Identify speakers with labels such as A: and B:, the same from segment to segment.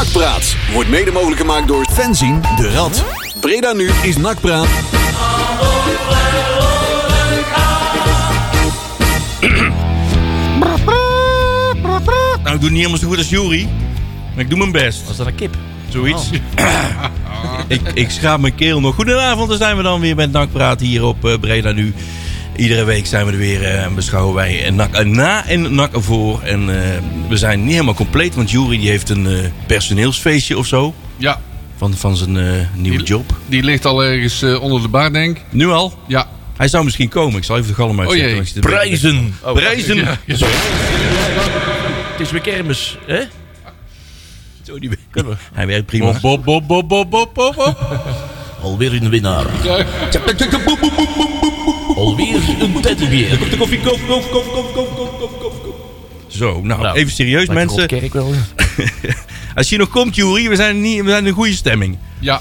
A: Nakpraat wordt mede mogelijk gemaakt door Fenzin de Rad. Breda nu is Nakpraat.
B: Nou, ik doe het niet helemaal zo goed als Jury. Maar ik doe mijn best.
C: Was dat een kip?
B: Zoiets. ik, ik schaap mijn keel nog. Goedenavond, daar zijn we dan weer met Nakpraat hier op eh, Breda nu. Iedere week zijn we er weer eh, en beschouwen wij een nak na en nak voor. En eh, we zijn niet helemaal compleet, want Jury die heeft een eh, personeelsfeestje of zo.
D: Ja,
B: Van, van zijn eh, nieuwe
D: Die-
B: job.
D: die ligt al ergens eh, onder de bar, denk ik.
B: Nu al?
D: Ja.
B: Hij zou misschien komen. Ik zal even de galm uitzetten.
D: jee.
B: ik zit een beetje-
C: Prijzen. Oh,
B: Prijzen!
D: Ja, ja.
C: Het is weer kermis, hè?
B: Zo, die- Hij werkt prima.
D: Bob, bob, bob, bob, bob, bob, bob.
C: Alweer een winnaar.
D: Ja.
C: Alweer een teddybeer.
B: Zo, nou,
C: Nou,
B: even serieus mensen.
C: kerk wel.
B: Als je nog komt, Jury, we zijn, niet, we zijn in een goede stemming.
D: Ja.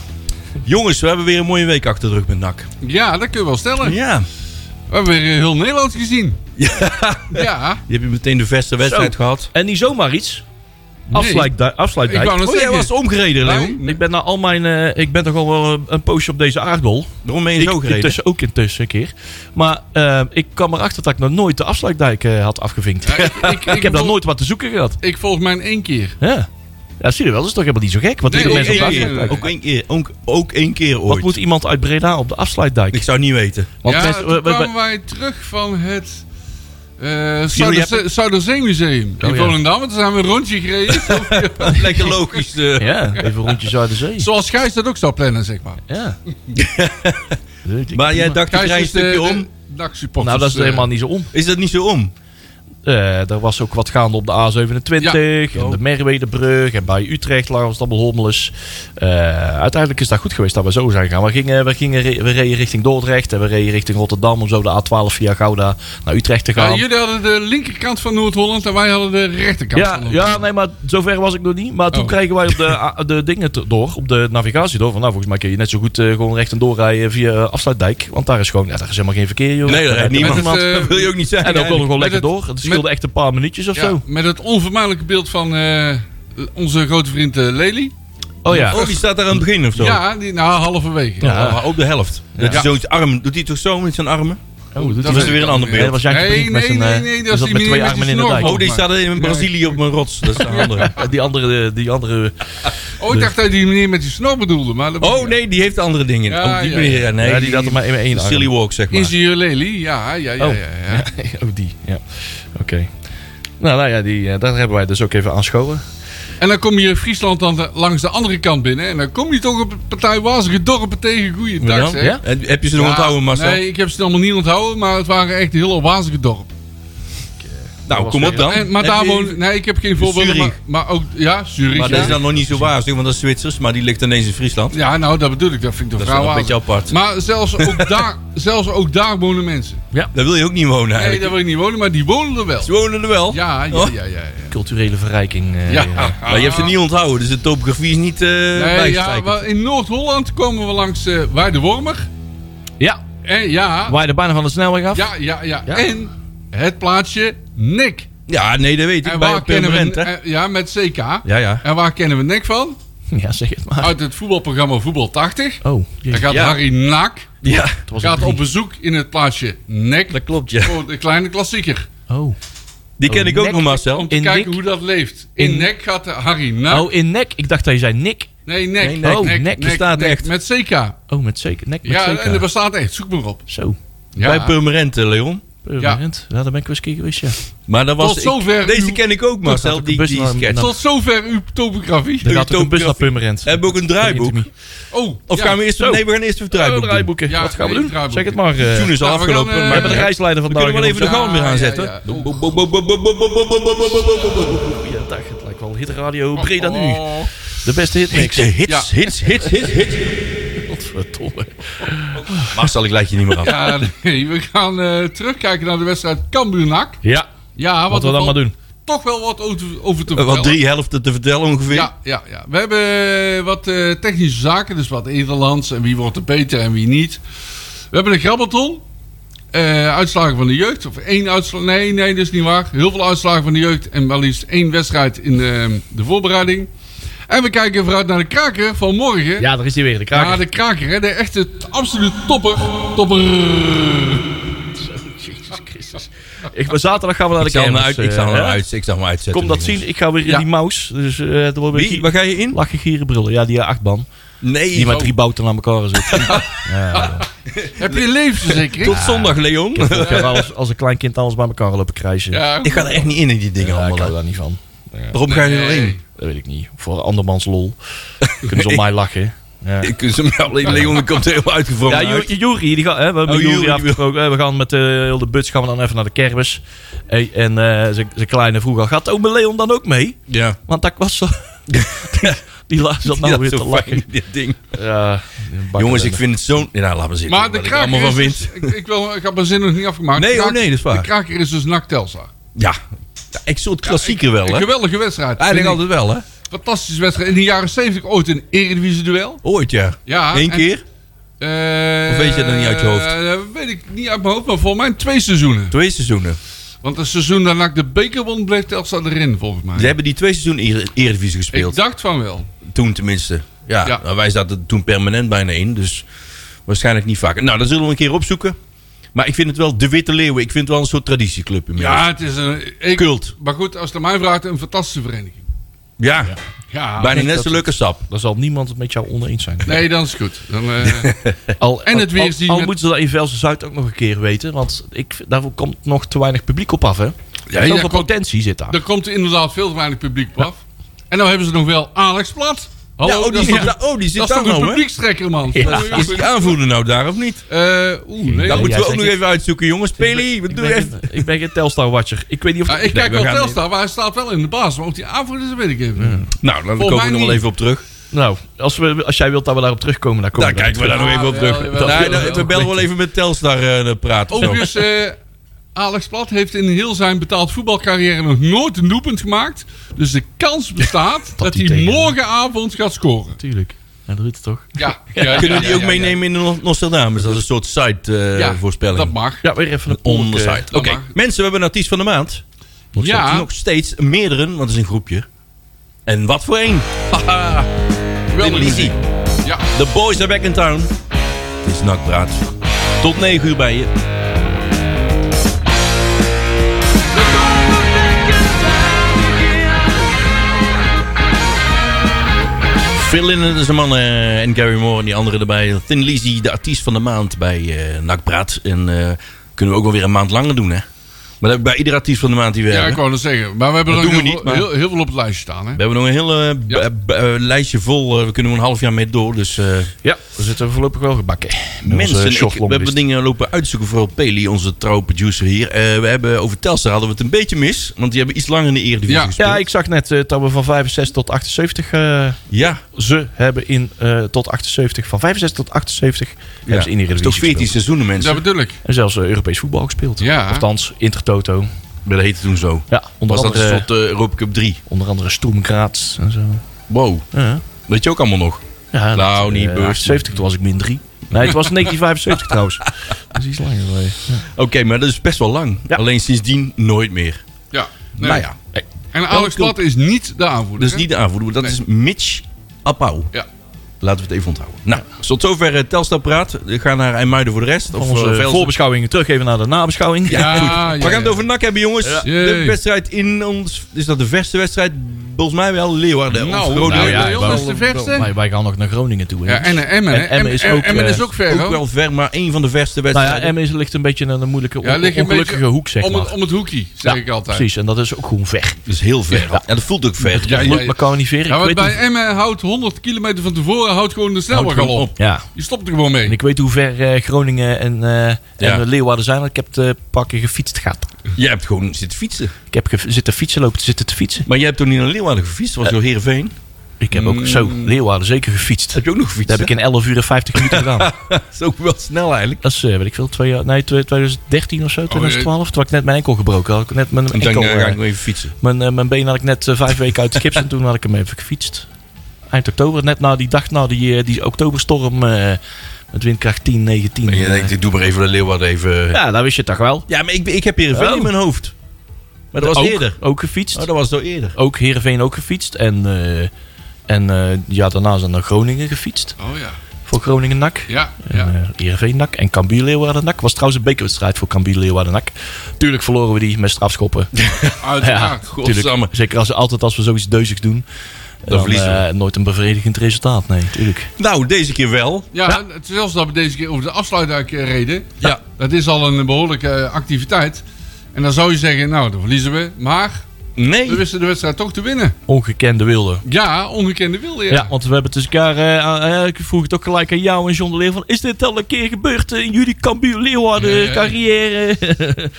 B: Jongens, we hebben weer een mooie week achter de rug met NAC.
D: ja, dat kun je wel stellen.
B: Ja.
D: We hebben weer eh, heel Nederland gezien.
B: ja.
D: Ja.
B: Je hebt meteen de beste wedstrijd
C: Zo.
B: gehad.
C: En niet zomaar iets.
D: Nee.
C: Afsluitdijk. afsluitdijk.
D: Ik nog
B: Oh, jij was omgereden, Leon.
D: Nee.
C: Ik ben na al mijn. eh, ik ben toch al wel een- een poosje op deze aardbol.
B: Waarom ben je
C: Ik,
B: zo gereden?
C: intussen ook intussen een keer. Maar eh, ik kwam erachter dat ik nog nooit de afsluitdijk eh, had afgevinkt.
D: Ja, ik, ik,
C: ik heb daar
D: vol-
C: nooit wat te zoeken gehad.
D: Ik volgens mij in één keer.
C: Ja. Ja, zie je wel. Dat is toch helemaal niet zo gek. Want
D: Nee,
C: mensen op de
D: één keer.
C: afsluitdijk.
B: Ook één keer, ook, ook één keer ooit.
C: Wat moet iemand uit Breda op de afsluitdijk?
B: Ik zou het niet weten.
C: Want
D: ja,
C: mensen-
D: toen
C: we- we-
D: kwamen wij terug van het uh,
B: hebben-
D: Zuiderzeemuseum in
C: Oh, ja.
D: Volendam. Toen zijn we een rondje gereden.
B: Lekker logisch. eh.
C: Ja, even een rondje Zuiderzee.
D: Zoals Gijs dat ook zou plannen, zeg maar.
C: Ja.
B: Maar jij dacht, ik rij een
D: de,
B: stukje
D: de
B: om.
C: Nou, dat is
D: eh,
C: helemaal niet zo om.
B: Is dat niet zo om?
C: Eh, er was ook wat gaande op de A27
D: Ja.
C: en de Merwedebrug en bij Utrecht lag het allemaal hommeles. Eh, uiteindelijk is dat goed geweest dat we zo zijn gegaan. We, gingen, we, gingen, we reden richting Dordrecht en we reden richting Rotterdam om zo de A12 via Gouda naar Utrecht te gaan.
D: jullie hadden de linkerkant van Noord-Holland en wij hadden de rechterkant
C: Ja,
D: van Noord-Holland.
C: ja, nee, maar zover was ik nog niet. Maar toen
D: Oh.
C: kregen wij op de, de dingen door, op de navigatie door. Van, nou, volgens mij kun je net zo goed eh, gewoon recht en door rijden via Afsluitdijk. Want daar is gewoon, ja, daar is helemaal geen verkeer, joh.
B: Nee, dat rijdt
C: Daar
B: niemand.
D: Het,
B: dat wil je ook niet zeggen.
C: En dan kon we gewoon lekker
D: het-
C: door. Het scheelde echt een paar minuutjes of
D: Ja,
C: zo.
D: met het onvermijdelijke beeld van eh, onze grote vriend eh, Lely.
C: Oh ja.
B: Oh, die staat daar aan het begin of zo?
D: Ja, die, nou, halverwege.
C: Ja.
B: Maar op de helft. Dat
D: Ja.
B: is zo'n arm. Doet hij toch zo met zijn armen?
C: Oh,
D: Dat
C: hij
B: is weer een ander
C: Nee,
B: beeld.
C: dat was Jan
D: Nee,
C: met
D: nee,
C: zijn,
D: nee,
C: eh,
D: nee, dat is
C: met twee armen in de dijk.
B: Oh, die staat in Brazilië op een rots. Dat is de andere.
C: Die andere, die andere.
D: Oh, ik dacht dat die meneer met die snor bedoelde. Maar dat
B: Oh nee, die heeft andere dingen.
D: Ja,
B: oh, die
D: ja,
B: meneer, ja, nee.
C: ja, die had er maar in één
B: de
C: arm.
B: silly walk, zeg maar.
D: Ingenieur Lely, ja, ja, ja.
C: Oh.
D: ja, ja.
C: oh, die. Ja. Oké. Nou, nou ja, die, eh, daar hebben wij dus ook even aanschouwen.
D: En dan kom je Friesland dan langs de andere kant binnen. En dan kom je toch op het partij Wazige dorpen tegen. Goeiedag,
C: Ja,
D: zeg.
B: En heb je ze nog onthouden, Marcel?
D: Nee, ik heb ze allemaal niet onthouden. Maar het waren echt heel wazige dorpen.
B: Nou, kom op dan.
D: En, maar daar
B: je-
D: wonen... Nee, ik heb geen voorbeelden. Maar,
B: Zurich.
D: maar ook... Ja, Zurich.
B: Maar dat
D: ja.
B: is dan nog niet zo wazig, want dat is Zwitsers. Maar die ligt ineens in Friesland.
D: Ja, nou, dat bedoel ik. Dat vind ik toch
B: Dat is wel
D: vrij
B: een beetje apart.
D: Maar zelfs ook, daar, zelfs ook daar wonen mensen.
B: Daar wil je ook niet wonen
D: Nee,
B: eigenlijk.
D: daar wil ik niet wonen, maar die wonen er wel.
B: Ze wonen er wel.
D: Ja, ja,
B: Oh.
D: ja, ja. ja.
C: Culturele verrijking. eh,
D: Ja.
C: ja.
B: Maar je hebt ze niet onthouden, dus de topografie is niet eh
D: Nee, ja, in Noord-Holland komen we langs eh Weidewormer.
C: ja.
D: En ja,
C: Waar je de bijna van de snelweg af.
D: ja, ja, ja,
C: Ja.
D: En het plaatsje Nek.
B: Ja, nee, dat weet ik.
D: En
B: Bij
D: waar kennen we...
B: Hè?
D: eh, Ja, met CK.
B: Ja, ja.
D: En waar kennen we Nek van?
C: Ja, zeg het maar.
D: Uit het voetbalprogramma Voetbal 80.
C: Oh,
D: Daar gaat
B: Ja.
D: Harry Nak
B: Ja,
C: het was een
D: gaat op bezoek in het plaatsje Nek.
B: dat klopt, ja.
D: Voor de kleine klassieker.
C: Oh.
B: Die ken
C: Oh,
B: ik ook
C: nek.
B: nog, Marcel.
D: Om te
C: In
D: kijken hoe dat leeft. In,
C: In-
D: Nek gaat Harry Nak.
C: oh, in nek. Ik dacht dat je zei Nick.
D: nee, Nek.
B: Nee, Nek.
C: Oh, Nek
B: bestaat echt.
D: Met CK.
C: Oh, met zeker. Nek met
D: Ja, en er bestaat echt. Zoek maar op.
C: Zo.
D: Ja.
B: Bij Purmerend, eh, Leon.
C: Permanent. Ja. daar ben ik wel eens geweest, ja.
B: Maar dat was...
D: Tot
B: ik-
D: zover
B: deze
D: uw-
B: ken ik ook, Marcel. Die, die
C: naar-
B: sketch.
D: Tot zover uw topografie.
C: Er gaat ook een bus naar. Purmerend.
B: We hebben ook een draaiboek.
D: Oh,
B: Of
D: ja.
B: gaan we eerst...
C: Zo.
B: Nee, we gaan eerst even
C: Oh, draaiboeken.
D: Ja,
C: Wat gaan we doen?
D: draaiboeken.
C: Zeg het maar. eh.
B: Toen is al
D: Nou, we
B: afgelopen.
D: eh,
C: we
B: maar
C: hebben de reisleider
B: we
C: vandaag.
B: kunnen wel even de galm weer aanzetten.
D: ja,
C: het lijkt wel hitradio Breda nu.
D: Oh.
C: De beste hitmix.
B: Hits, hits, hits, hits, hits.
C: Godverdomme.
B: Marcel, ik leid je niet meer af.
D: Ja, nee, we gaan eh, terugkijken naar de wedstrijd Cambuur-NAC.
C: Ja,
D: Ja,
C: wat we dan maar doen.
D: Toch wel wat over, over te vertellen.
B: Wat drie helften te vertellen ongeveer.
D: Ja, ja, ja. We hebben eh, wat eh, technische zaken, dus wat Nederlands en wie wordt er beter en wie niet. We hebben een grabbelton. Eh, uitslagen van de jeugd. Of één uitslag. Nee, nee, dat is niet waar. Heel veel uitslagen van de jeugd. En wel liefst één wedstrijd in de, de voorbereiding. En we kijken vooruit naar de kraker van morgen.
C: Ja, daar is hij weer, de
D: Ja,
C: kraker.
D: de kraker, hè. De echte absoluut topper. Topper.
C: Jezus Christus. Ik, zaterdag gaan we naar de
B: Ik
C: kermis.
B: uit, ik zal
C: eh,
B: hem
C: hè?
B: uit, ik zal hem uitzetten.
C: Kom dat zien. Ik ga weer in
D: Ja.
C: die mouse. Dus eh er wordt weer
B: Wie? Waar ga je in?
C: lachen, gieren, brullen. Ja, die achtban.
B: Nee,
C: Die met
B: oh,
C: drie bouten aan elkaar zit. ja, ja.
D: Heb je een levensverzekering?
B: tot zondag, Leon.
C: Ik heb alles, als een klein kind alles bij elkaar lopen krijgen.
D: Ja,
B: Ik ga er echt niet in, in die dingen
C: Ja, ik
B: allemaal.
C: hou daar niet van.
B: Waarom ga je er
D: Nee.
B: in?
C: Dat weet ik niet. Voor andermans lol. Kunnen ze op mij lachen. Ja.
B: Ik kun ze alleen Leon komt er heel uitgevroren
C: Ja,
B: uit.
C: Ju- Jury, die gaat, hè, we hebben
B: Oh,
C: Jury. afgesproken. We gaan met de hele bus gaan we dan even naar de kermis. Hey, en eh, zijn kleine vroeg al, gaat ook met Leon dan ook mee?
B: Ja.
C: Want dat was zo... die, die laat zat nou weer te lachen.
B: fijn, dit ding.
C: Ja,
B: Jongens, ik vind het zo'n... Ja, laat maar zitten.
D: Maar de
B: wat ik
D: kraker
B: van
D: is
B: vind.
D: dus, ik, ik, wil, ik heb mijn zin nog niet afgemaakt.
B: Nee,
D: De
B: oh
D: kraker-
B: nee, dat is waar.
D: De kraker is dus NAC Telstar.
B: Ja. Ja ik soort klassieker wel,
D: Een
B: hè?
D: geweldige wedstrijd.
B: Eigenlijk
D: ik.
B: altijd wel, hè?
D: Fantastische wedstrijd. In de jaren 70 ooit een eredivisie duel.
B: Ooit, ja.
D: Ja.
B: Eén
D: en-
B: keer?
D: eh,
B: Of weet je dat niet uit je hoofd?
D: dat weet ik niet uit mijn hoofd, maar volgens mij twee seizoenen.
B: Twee seizoenen.
D: Want het seizoen dat NAC de beker won, bleef Telstar erin, volgens mij.
B: Ze hebben die twee seizoenen Ere- Eredivisie gespeeld.
D: ik dacht van wel.
B: Toen tenminste. Ja,
D: Ja.
B: nou, wij zaten toen permanent bijna in. Dus waarschijnlijk niet vaker. Nou, dat zullen we een keer opzoeken. Maar ik vind het wel de Witte Leeuwen. Ik vind het wel een soort traditieclub inmiddels.
D: Ja, het is een... Ik,
B: Cult.
D: Maar goed, als het aan mij vraagt, een fantastische vereniging.
B: Ja,
D: Ja.
B: bijna net
C: dat
B: zo leuk als sap.
C: Daar zal niemand het met jou oneens zijn.
D: Nee, dan is het goed. Dan, eh,
C: Al,
D: En het weer
C: al,
D: zien
C: al
D: met-
C: moeten ze dat in Velsen-Zuid ook nog een keer weten. Want ik, daarvoor komt nog te weinig publiek op af, hè?
D: ja,
C: Zoveel
D: daar, komt,
C: potentie zit daar.
D: daar komt er inderdaad veel te weinig publiek op af. En dan hebben ze nog wel Alex Plat. Hallo,
B: Ja, oh, die zit, daar- oh, die zit
D: dat is
B: daar
D: toch een
B: nou,
D: publiekstrekker, man. Is-
B: die aanvoerder nou daar of niet?
D: Eh, Oeh, nee.
B: Dat
C: Ja,
B: moeten we ook nog even uitzoeken, jongens. Peli, wat
C: ik,
B: doe je
C: ben
B: even?
C: geen, ik ben geen Telstar-watcher. Ik weet niet of...
D: Ja, ik kijk
B: we
D: wel Telstar, maar hij staat wel in de baas. Maar of die aanvoerder is, dat weet ik even. niet.
B: Nou, dan
D: Volgens
B: komen we nog wel even op terug.
C: Nou, als, we, als jij wilt dat we daarop terugkomen, dan komen
B: Daar
C: we
B: kijken we daar nog
D: Ah,
B: even op terug.
D: wel.
B: we bellen wel even met Telstar eh, praten.
D: Overigens, eh, Alex Plat heeft in heel zijn betaald voetbalcarrière nog nooit een doelpunt gemaakt. Dus de kans bestaat dat,
C: hij
D: hij
C: tegen-
D: morgenavond gaat scoren.
C: Tuurlijk. Ja, dat doet het toch?
D: Ja, ja,
B: Kunnen we
D: ja,
B: die
D: ja,
B: ook
D: ja,
B: meenemen in de Nos- Nostradamus? Dat is een soort
D: ja.
B: site-voorspelling.
D: Dat mag.
C: Ja, weer even een
B: On the
C: polk, eh,
B: site. Oké, mensen, we hebben een artiest van de maand. Nog
D: Ja.
B: nog steeds meerdere, want het is een groepje. En wat voor één? Haha, Lizzie.
D: muziek. Ja.
B: The boys are back in town. Het is nakpraat. Tot 9 uur bij je. Phil Linnen is een man eh, en Gary Moore en die andere erbij. Thin Lizzy, de artiest van de maand bij eh Nakpraat. En eh, kunnen we ook wel weer een maand langer doen, hè? Maar dat bij iedere artiest van de maand die we
D: Ja, ik
B: hebben.
D: wou dat zeggen. Maar we hebben er
B: we
D: heel,
B: niet, maar-
D: heel, heel veel op het lijstje staan. Hè?
B: We hebben nog een
D: Ja.
B: b- eh, lijstje vol. Eh, we kunnen er een half jaar mee door. Dus eh,
C: Ja, we zitten voorlopig wel gebakken.
B: Mensen, ik- we hebben dingen lopen uitzoeken. Vooral Peli, onze trouwe producer hier. Eh, we hebben over Telstar hadden we het een beetje mis. Want die hebben iets langer in de Eredivisie
D: Ja.
B: gespeeld.
C: Ja, ik zag net eh, dat we van 65 tot 78... eh,
B: ja.
C: ze hebben in eh, tot 78, van 65 tot 78 hebben ze in de
B: Dat is
C: Eredivisie
B: toch 14
C: gespeeld.
B: seizoenen, mensen.
D: Dat bedoel ik.
C: En zelfs eh, Europees voetbal gespeeld.
D: Ja.
C: Althans, Intertoto.
B: Dat heette toen zo.
C: Ja, onder
B: Was dat een
C: andere,
B: soort eh, Europa Cup 3?
C: onder andere Graz en zo.
B: Wow.
C: Ja,
B: Weet je ook allemaal nog?
C: ja
B: Nou,
C: dat,
B: niet
C: eh,
B: bewust.
C: 78, toen was ik min 3. Nee, het was 1975 trouwens. Dat is iets langer geleden. Ja.
B: Oké, maar dat is best wel lang.
C: Ja.
B: Alleen sindsdien nooit meer.
D: Ja. Nee.
B: Nou ja,
D: En Alex Plat is niet de aanvoerder.
B: dat is niet de aanvoerder. Dat
D: Nee.
B: is Mitch Appau.
D: Ja.
B: Laten we het even onthouden. Nou, tot zover uh, Telstar praat. We gaan naar IJmuiden voor de rest. Of,
C: onze
B: eh,
C: voorbeschouwingen terug even naar de nabeschouwing.
D: Ja, ja,
B: We gaan het over NAC hebben, jongens.
C: Ja.
B: De wedstrijd in ons... Is dat de verste wedstrijd? Volgens mij wel Leeuwarden.
D: Nou, nou
B: Leeuwen.
D: ja,
C: wel-
D: dat is de verste.
C: Wij, wij gaan nog naar Groningen toe. hè.
D: Ja, en eh, Emmen.
C: En Emmen is ook,
D: Emmen is
C: eh,
D: ook ver,
B: Ook
D: hoor.
B: wel ver, maar één van de verste
C: Nou
B: wedstrijden.
C: ja, Emmen ligt een beetje in een moeilijke,
D: Ja,
C: on-
D: ligt een
C: ongelukkige hoek, zeg
D: om,
C: maar.
D: het, om het hoekje, zeg
C: Ja,
D: ik altijd.
C: Precies, en dat is ook gewoon ver.
B: Dat is heel ver. Ja,
C: Ja.
B: dat voelt ook ver.
D: Ja,
C: lukt
D: ja.
C: elkaar niet ver.
D: Bij Emmen houdt 100 kilometer van tevoren houdt gewoon de snelweg al op.
B: op.
C: ja,
D: Je stopt er gewoon mee.
C: en ik weet hoe ver eh, Groningen en, eh,
B: Ja.
C: en Leeuwarden zijn. Ik heb het pakken gefietst gaat.
B: Je hebt gewoon zitten fietsen.
C: Ik heb zitten fietsen, lopen zitten te fietsen.
B: Maar je hebt toen niet naar Leeuwarden gefietst. Was door Heerenveen.
C: Ik heb ook zo Leeuwarden zeker gefietst.
B: Heb je ook nog gefietst?
C: Dat heb ik in 11 uur en 50 minuten gedaan.
B: Dat is ook wel snel eigenlijk.
C: Dat is, eh, weet ik veel, twee jaar, nee, twee- 2013 of zo, 2012. Toen had ik net mijn enkel gebroken. Had ik net mijn, enkel,
B: eh, ga
C: eh,
B: ik nog even fietsen.
C: mijn, eh, mijn been had ik net eh, vijf weken uit de gips en toen had ik hem even gefietst. Eind oktober, net na die dag, na die, eh, die oktoberstorm eh, met windkracht 10, 19.
B: En je
C: eh,
B: denkt, ik doe maar even de Leeuwarden even...
C: ja, dat wist je toch wel.
B: Ja, maar ik, ik heb Heerenveen
C: Oh.
B: in mijn hoofd. Maar dat was
C: ook,
B: eerder.
C: Ook gefietst.
B: Oh, dat was door eerder.
C: Ook Heerenveen ook gefietst. En eh, En eh ja, daarna zijn naar Groningen gefietst.
D: Oh ja.
C: Voor Groningen NAC.
D: Ja,
C: En
D: ja.
C: eh IRV NAC. En Cambuur Leeuwarden NAC. Was trouwens een bekerwedstrijd voor Cambuur Leeuwarden NAC. Tuurlijk verloren we die met strafschoppen.
D: Uiteraard.
C: tuurlijk.
B: Godsamme.
C: Zeker als, altijd als we zoiets deuzigs doen. Dan,
B: verliezen we.
C: eh, nooit een bevredigend resultaat. Nee, tuurlijk.
B: Nou, deze keer wel.
D: Ja, het is zelfs dat we deze keer over de afsluitdijk eh, reden.
B: Ja.
D: Dat is al een behoorlijke eh, activiteit. En dan zou je zeggen, nou, dan verliezen we. Maar
B: Nee.
D: we wisten de wedstrijd toch te winnen.
C: Ongekende wilde.
D: Ja, ongekende wilde
C: Ja.
D: ja.
C: want we hebben tussen elkaar... eh, eh, ik vroeg het ook gelijk aan jou en John de Leeuw. Van, is dit al een keer gebeurd in jullie Cambuur Leeuwarden
D: ja.
C: carrière?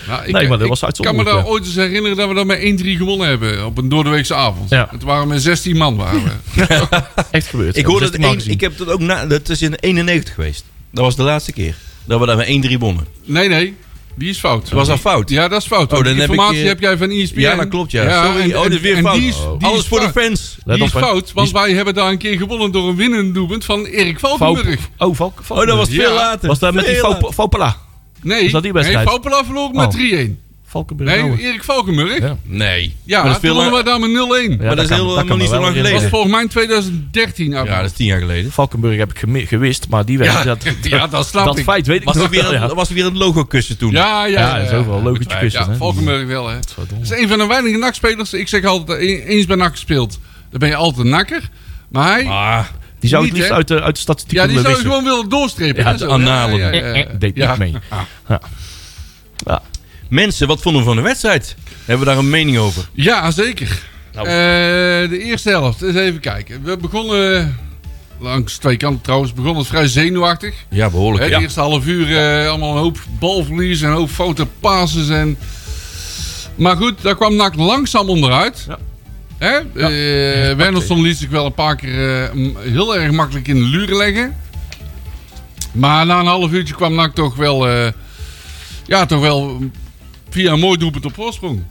D: Nou, ik,
C: Nee, maar dat
D: ik
C: was
D: kan me daar ooit eens herinneren dat we dat met 1-3 gewonnen hebben. Op een doordeweekse avond.
C: Ja.
D: Het waren met 16 man. Waren we.
C: Echt gebeurd.
B: Ik
C: Ja,
B: hoorde
C: 16
B: het
C: maal
B: één,
C: gezien.
B: ik heb dat ook na, dat is in 91 geweest. Dat was de laatste keer. Dat we daar met 1-3 wonnen.
D: Nee, nee. Die is fout.
B: Was dat fout?
D: Ja, dat is fout.
B: Oh,
D: Oh,
B: dan
D: die
B: heb ik,
D: informatie heb jij van ESPN.
B: Ja, dat klopt, ja. Sorry.
D: en-
B: oh, dit is weer
D: en
B: fout.
D: Die is, die
B: Alles voor de fans.
C: Let
D: Die is
C: op,
D: fout, want wij hebben daar een keer gewonnen door een winnend doelpunt van Erik Valkenburg.
C: Valk- Oh, Valk,
B: Oh, dat was
D: Ja.
B: veel later.
C: Was dat met die. Faupala?
D: Nee,
C: Was dat die wedstrijd?
D: nee verloor met
C: Oh.
D: 3-1.
C: Valkenburg.
D: Nee,
C: Ouwe.
D: Erik Valkenburg.
C: Ja.
D: Ja,
B: Nee. maar dat
D: toen wonnen wij daar met 0-1.
C: Ja,
B: Maar dat is nog niet zo
C: wel
B: lang
D: Dat was
B: geleden.
D: volgens mij in 2013. uit
B: Ja, dat is tien jaar geleden.
C: Valkenburg heb ik gewist, maar die wedstrijd... dat,
D: Ja, dat snap
C: dat
D: ik.
C: feit weet ik
B: Was
C: nog
B: er weer
C: wel, ja.
B: een, was er weer een logo kussen toen?
D: Ja, ja,
C: Ja, dat is ook wel een logootje kussen,
D: Ja. Valkenburg wel, hè. Dat is een van de weinige nakspelers. Ik zeg altijd, e- eens bij nak gespeeld, dan ben je altijd een nakker. Maar hij,
B: Ah,
C: Die zou ik
D: Niet,
C: liefst uit de, uit de statistiek
D: ja, die zou je gewoon willen doorstrepen.
C: Ja,
B: de
D: zo.
B: analen.
D: Ja, ja, ja, ja.
C: Deed
D: Ja.
C: niet mee. Ja.
B: Mensen, wat vonden we van de wedstrijd? Hebben we daar een mening over?
D: Ja, zeker.
B: Nou.
D: Eh, de eerste helft, eens even kijken. We begonnen, langs twee kanten trouwens, begonnen het vrij zenuwachtig.
B: Ja, behoorlijk. Ja.
D: De eerste half uur eh, allemaal een hoop balverlies en een hoop foute passes. En... Maar goed, daar kwam NAC langzaam onderuit.
C: Ja.
D: Hè? Eh, Wernersson liet zich wel een paar keer heel erg makkelijk in de luren leggen. Maar na een half uurtje kwam NAC toch wel, ja, toch wel via een mooi doelpunt op voorsprong.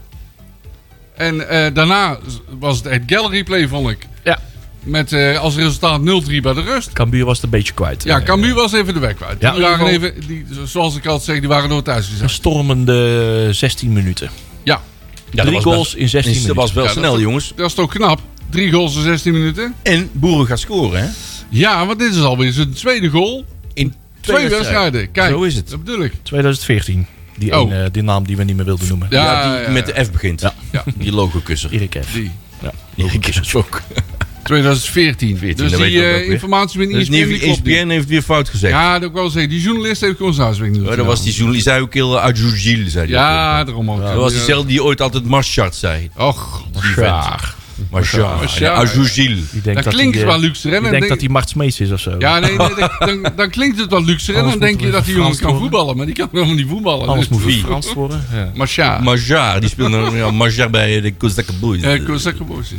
D: En eh, daarna was het echt gallery play, vond ik.
C: Ja.
D: Met eh, als resultaat 0-3 bij de rust.
C: Cambuur was het een beetje kwijt.
D: Ja, Cambuur was even de weg kwijt.
C: Ja,
D: die waren even, die, zoals ik altijd zeg, die waren door thuis
C: Een
D: gezet.
C: stormende 16 minuten.
D: Ja,
B: Ja,
C: Drie
B: was
C: goals
B: best-
C: in 16
B: Dat
C: minuten.
B: was wel
D: Ja, dat
B: snel, jongens.
D: dat is toch knap. Drie goals in 16 minuten.
B: En Boeren gaat scoren, hè?
D: Ja, want dit is alweer zijn tweede goal.
B: In
D: Twee, wedstrijden. Kijk,
B: Zo is het.
D: dat bedoel ik.
C: 2014. Die,
D: Oh.
C: ene, die naam die we niet meer wilden noemen.
D: Ja,
B: Ja, die
D: ja,
B: met
D: ja.
B: de F begint.
C: Ja.
D: Ja.
B: Die logo-kusser.
C: Erik F.
D: Die.
C: Ja.
B: Logo-kusser ook.
D: 2014.
B: 14,
D: dus
B: dat
D: die
B: weet ik ook
D: eh,
B: weer.
D: informatie met
B: Dus
D: ESPN.
B: ESPN heeft weer fout gezegd.
D: Ja, dat wil ik wel zeggen. Die journalist heeft gewoon huiswerk niet
B: Oh, dat was die journalist, die zei ook heel uit Gilles, zei die ook.
D: Ja, daarom ook.
B: Dat was diezelfde die ooit altijd Marchard zei.
D: Och,
B: Die Ja.
C: Die denkt
D: dat
C: dat
D: klinkt
C: eh,
D: wel luxe
C: Die
D: rennen.
C: denkt
D: Denk-
C: dat hij Mart Smeets is of zo.
D: Ja, nee, nee dan, dan, klinkt het wel luxe rennen. Dan denk je dat die jongen kan voetballen. Maar die kan helemaal niet voetballen.
C: Alles
D: Dus-
C: moet
B: Wie?
C: Frans worden. Ja.
B: Die speelde ja, Marchard bij de Kozakke Boys.
D: Eh, Kozak Boys.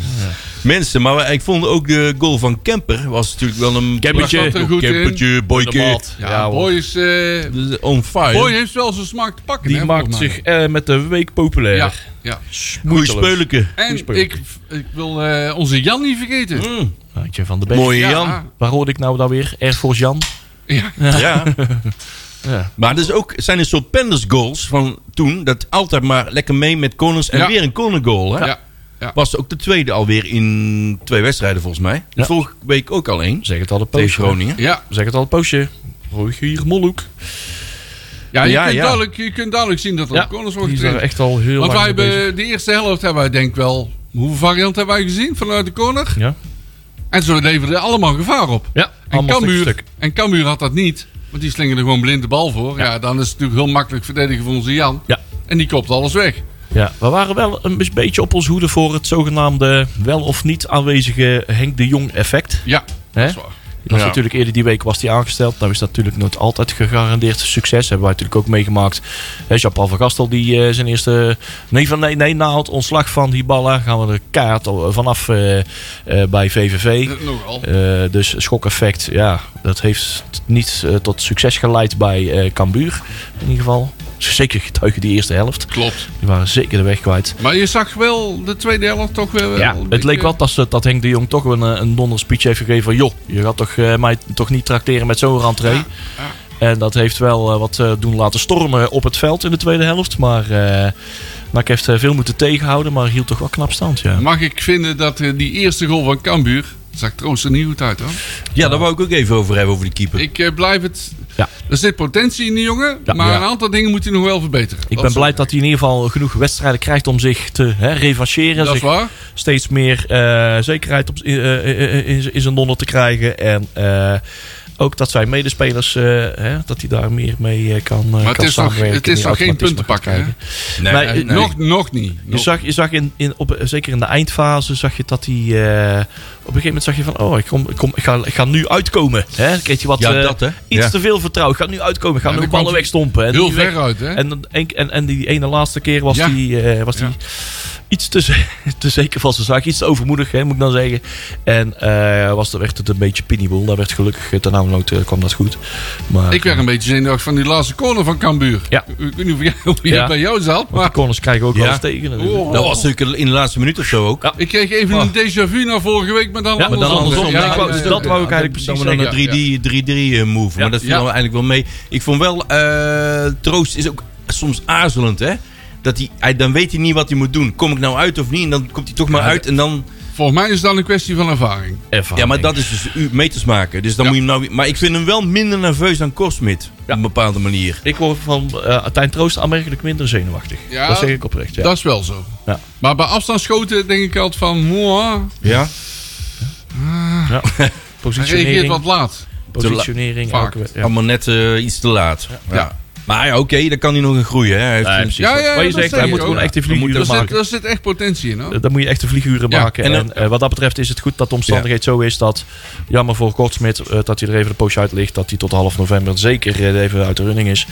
B: Mensen, maar ik vond ook de goal van Kemper was natuurlijk wel een...
C: Kempertje.
D: Er.
B: Kempertje, boyke.
D: Ja,
C: Ja.
D: Boy is... eh,
B: Dus On fire.
D: Boy heeft wel zijn smaak te pakken.
C: Die
D: hè,
C: maakt zich eh, met de week populair.
D: Ja, ja.
B: Goeie.
D: En ik, ik wil eh, onze Jan niet vergeten.
B: Mm,
C: Handje van de
B: mooie
D: Ja.
B: Jan.
C: Waar hoorde ik nou dan weer? Air Force Jan.
D: Ja.
B: Ja.
C: Ja.
B: Maar er is ook, zijn een soort penders goals van toen. Dat altijd maar lekker mee met corners. En
D: Ja.
B: weer een corner goal. Hè?
D: Ja. Ja.
B: Was ook de tweede alweer in twee wedstrijden volgens mij.
C: Ja.
B: vorige week ook al één.
C: Zeg het al een
B: Tegen
C: poosje.
B: Groningen.
D: Ja,
C: Zeg het al een poosje. Rogier Molhoek.
D: ja, je,
B: Ja,
D: kunt
B: ja.
D: Duidelijk, je kunt duidelijk zien dat er
C: Ja,
D: op corners wordt getraind.
C: echt al heel
D: Want wij
C: lang mee bezig.
D: hebben de eerste helft hebben wij denk ik wel... Hoeveel varianten hebben wij gezien vanuit de corner?
C: Ja,
D: En ze leverden allemaal gevaar op.
C: ja
D: En Cambuur,
C: stuk.
D: en Cambuur had dat niet. Want die slingerde gewoon blind de bal voor. Ja. dan is het natuurlijk heel makkelijk verdedigen voor onze Jan.
C: Ja.
D: En die kopt alles weg.
C: Ja, we waren wel een beetje op ons hoede voor het zogenaamde wel of niet aanwezige Henk de Jong effect.
D: Ja, dat is waar.
C: Die natuurlijk eerder die week was die aangesteld. Nou is dat natuurlijk nooit altijd gegarandeerd succes. Hebben wij natuurlijk ook meegemaakt. Jean-Paul van Gastel die eh, zijn eerste... Nee, van, nee, nee, na het ontslag van Hiballa gaan we de kaart vanaf eh, eh, bij VVV.
D: Nogal.
C: Dus schokeffect, ja, dat heeft niet tot succes geleid bij Cambuur. In ieder geval. Zeker getuigen die eerste helft.
D: Klopt.
C: Die waren zeker de weg kwijt.
D: Maar je zag wel de tweede helft toch weer... wel
C: Ja, het
D: beetje-
C: leek wel dat, dat Henk de Jong toch een, eh, een donder speech heeft gegeven van... joh, je gaat toch, eh, mij toch niet trakteren met zo'n rentree.
D: Ja,
C: En dat heeft wel eh, wat doen laten stormen op het veld in de tweede helft. Maar eh NAC heeft veel moeten tegenhouden, maar hield toch wel knap stand, ja.
D: Mag ik vinden dat die eerste goal van Cambuur... Zag Troost er niet goed uit, hoor.
B: Ja, daar wou ik ook even over hebben, over die keeper.
D: Ik blijf het...
C: Ja.
D: Er zit potentie in die jongen,
C: Ja.
D: maar een aantal dingen moet hij nog wel verbeteren.
C: Ik ben blij dat hij in ieder geval genoeg wedstrijden krijgt om zich te hè, revancheren.
D: Dat is waar.
C: steeds meer eh, zekerheid op, in, eh, eh, in, in zijn donder te krijgen. En ook dat zijn medespelers, eh, hè, dat hij daar meer mee eh, kan, eh,
D: het
C: kan
D: is nog-
C: samenwerken.
D: het is
C: die
D: nog geen punten pakken.
B: Nee,
C: Nee,
B: nee, nee.
D: Nog, nog niet.
C: Je
D: Nog.
C: zag, je zag in, in, op, zeker in de eindfase, zag je dat hij... eh, op een gegeven moment zag je van, oh, ik, kom, ik, kom, ik, ga, ik ga nu uitkomen. Hè? Dan kreeg je wat,
B: Ja,
C: eh,
B: dat, hè?
C: iets
B: Ja.
C: te veel vertrouwen. Ik ga nu uitkomen, ik ga
D: Ja,
C: nu ballen wegstompen. En
D: Heel
C: die weg-
D: ver uit, hè?
C: en, en, en, en die ene laatste keer was eh, was
D: Ja.
C: die iets te, te zeker van zijn zaak. Iets te overmoedig, hè, moet ik dan zeggen. En eh, was, werd het een beetje penibel. Daar werd gelukkig uh, ten nood kwam dat goed. Maar,
D: Ik werd een beetje zenuwachtig van die laatste corner van Cambuur.
C: Ja.
D: Ik weet niet of jij-
C: Ja.
D: bij jou zat,
C: want de
D: maar
C: corners krijgen ook
B: Ja.
C: wel eens tegen.
D: Oh.
B: Dat was natuurlijk in de laatste minuut of zo ook.
C: Ja.
D: ik kreeg even
C: Oh.
D: een déjà vu naar vorige week, maar dan
C: Ja, maar dan
D: andersom.
C: andersom. Ik wou- dus dat wou ik eigenlijk precies
B: dan
C: zeggen.
B: een 3D 3-3 eh, move. Maar dat viel dan eigenlijk wel mee. Ik vond wel, eh, Troost is ook soms aarzelend, hè? Dat hij, hij, dan weet hij niet wat hij moet doen. Kom ik nou uit of niet? En dan komt hij toch maar uit. En dan,
D: Volgens mij is het dan een kwestie van ervaring.
C: Ervaring.
B: ja, maar dat is dus u- meters maken. Dus dan
D: Ja.
B: moet je hem nou, maar ik vind hem wel minder nerveus dan Korsmit. Op een bepaalde manier.
C: Ik word van uh, Tijn Troost aanmerkelijk minder zenuwachtig.
D: Ja,
C: dat zeg ik oprecht. Ja.
D: Dat is wel zo.
C: Ja.
D: Maar bij afstandsschoten denk ik altijd van... Moa,
B: Ja?
C: Ja.
D: hij reageert
C: Positionering,
D: wat laat.
C: positionering.
D: Vaak.
C: elke- ja.
B: Allemaal net eh, iets te laat. Ja. Maar ja, oké, dan kan hij nog in groeien. Hè. Hij heeft
C: Nee,
B: een-
C: precies.
D: Ja, ja,
C: Wat je
D: dat
C: zegt,
D: zeg
C: hij moet gewoon echt de vlieguren
D: Daar
C: maken.
D: daar zit echt potentie in, hoor.
C: Dan moet je echt de vlieguren
D: Ja,
C: maken.
B: en
C: En,
B: dan-
C: eh, wat dat betreft is het goed dat de omstandigheid zo is dat, jammer voor Kortsmit, eh, dat hij er even een poosje uit ligt. Dat hij tot half november zeker eh, even uit de running is.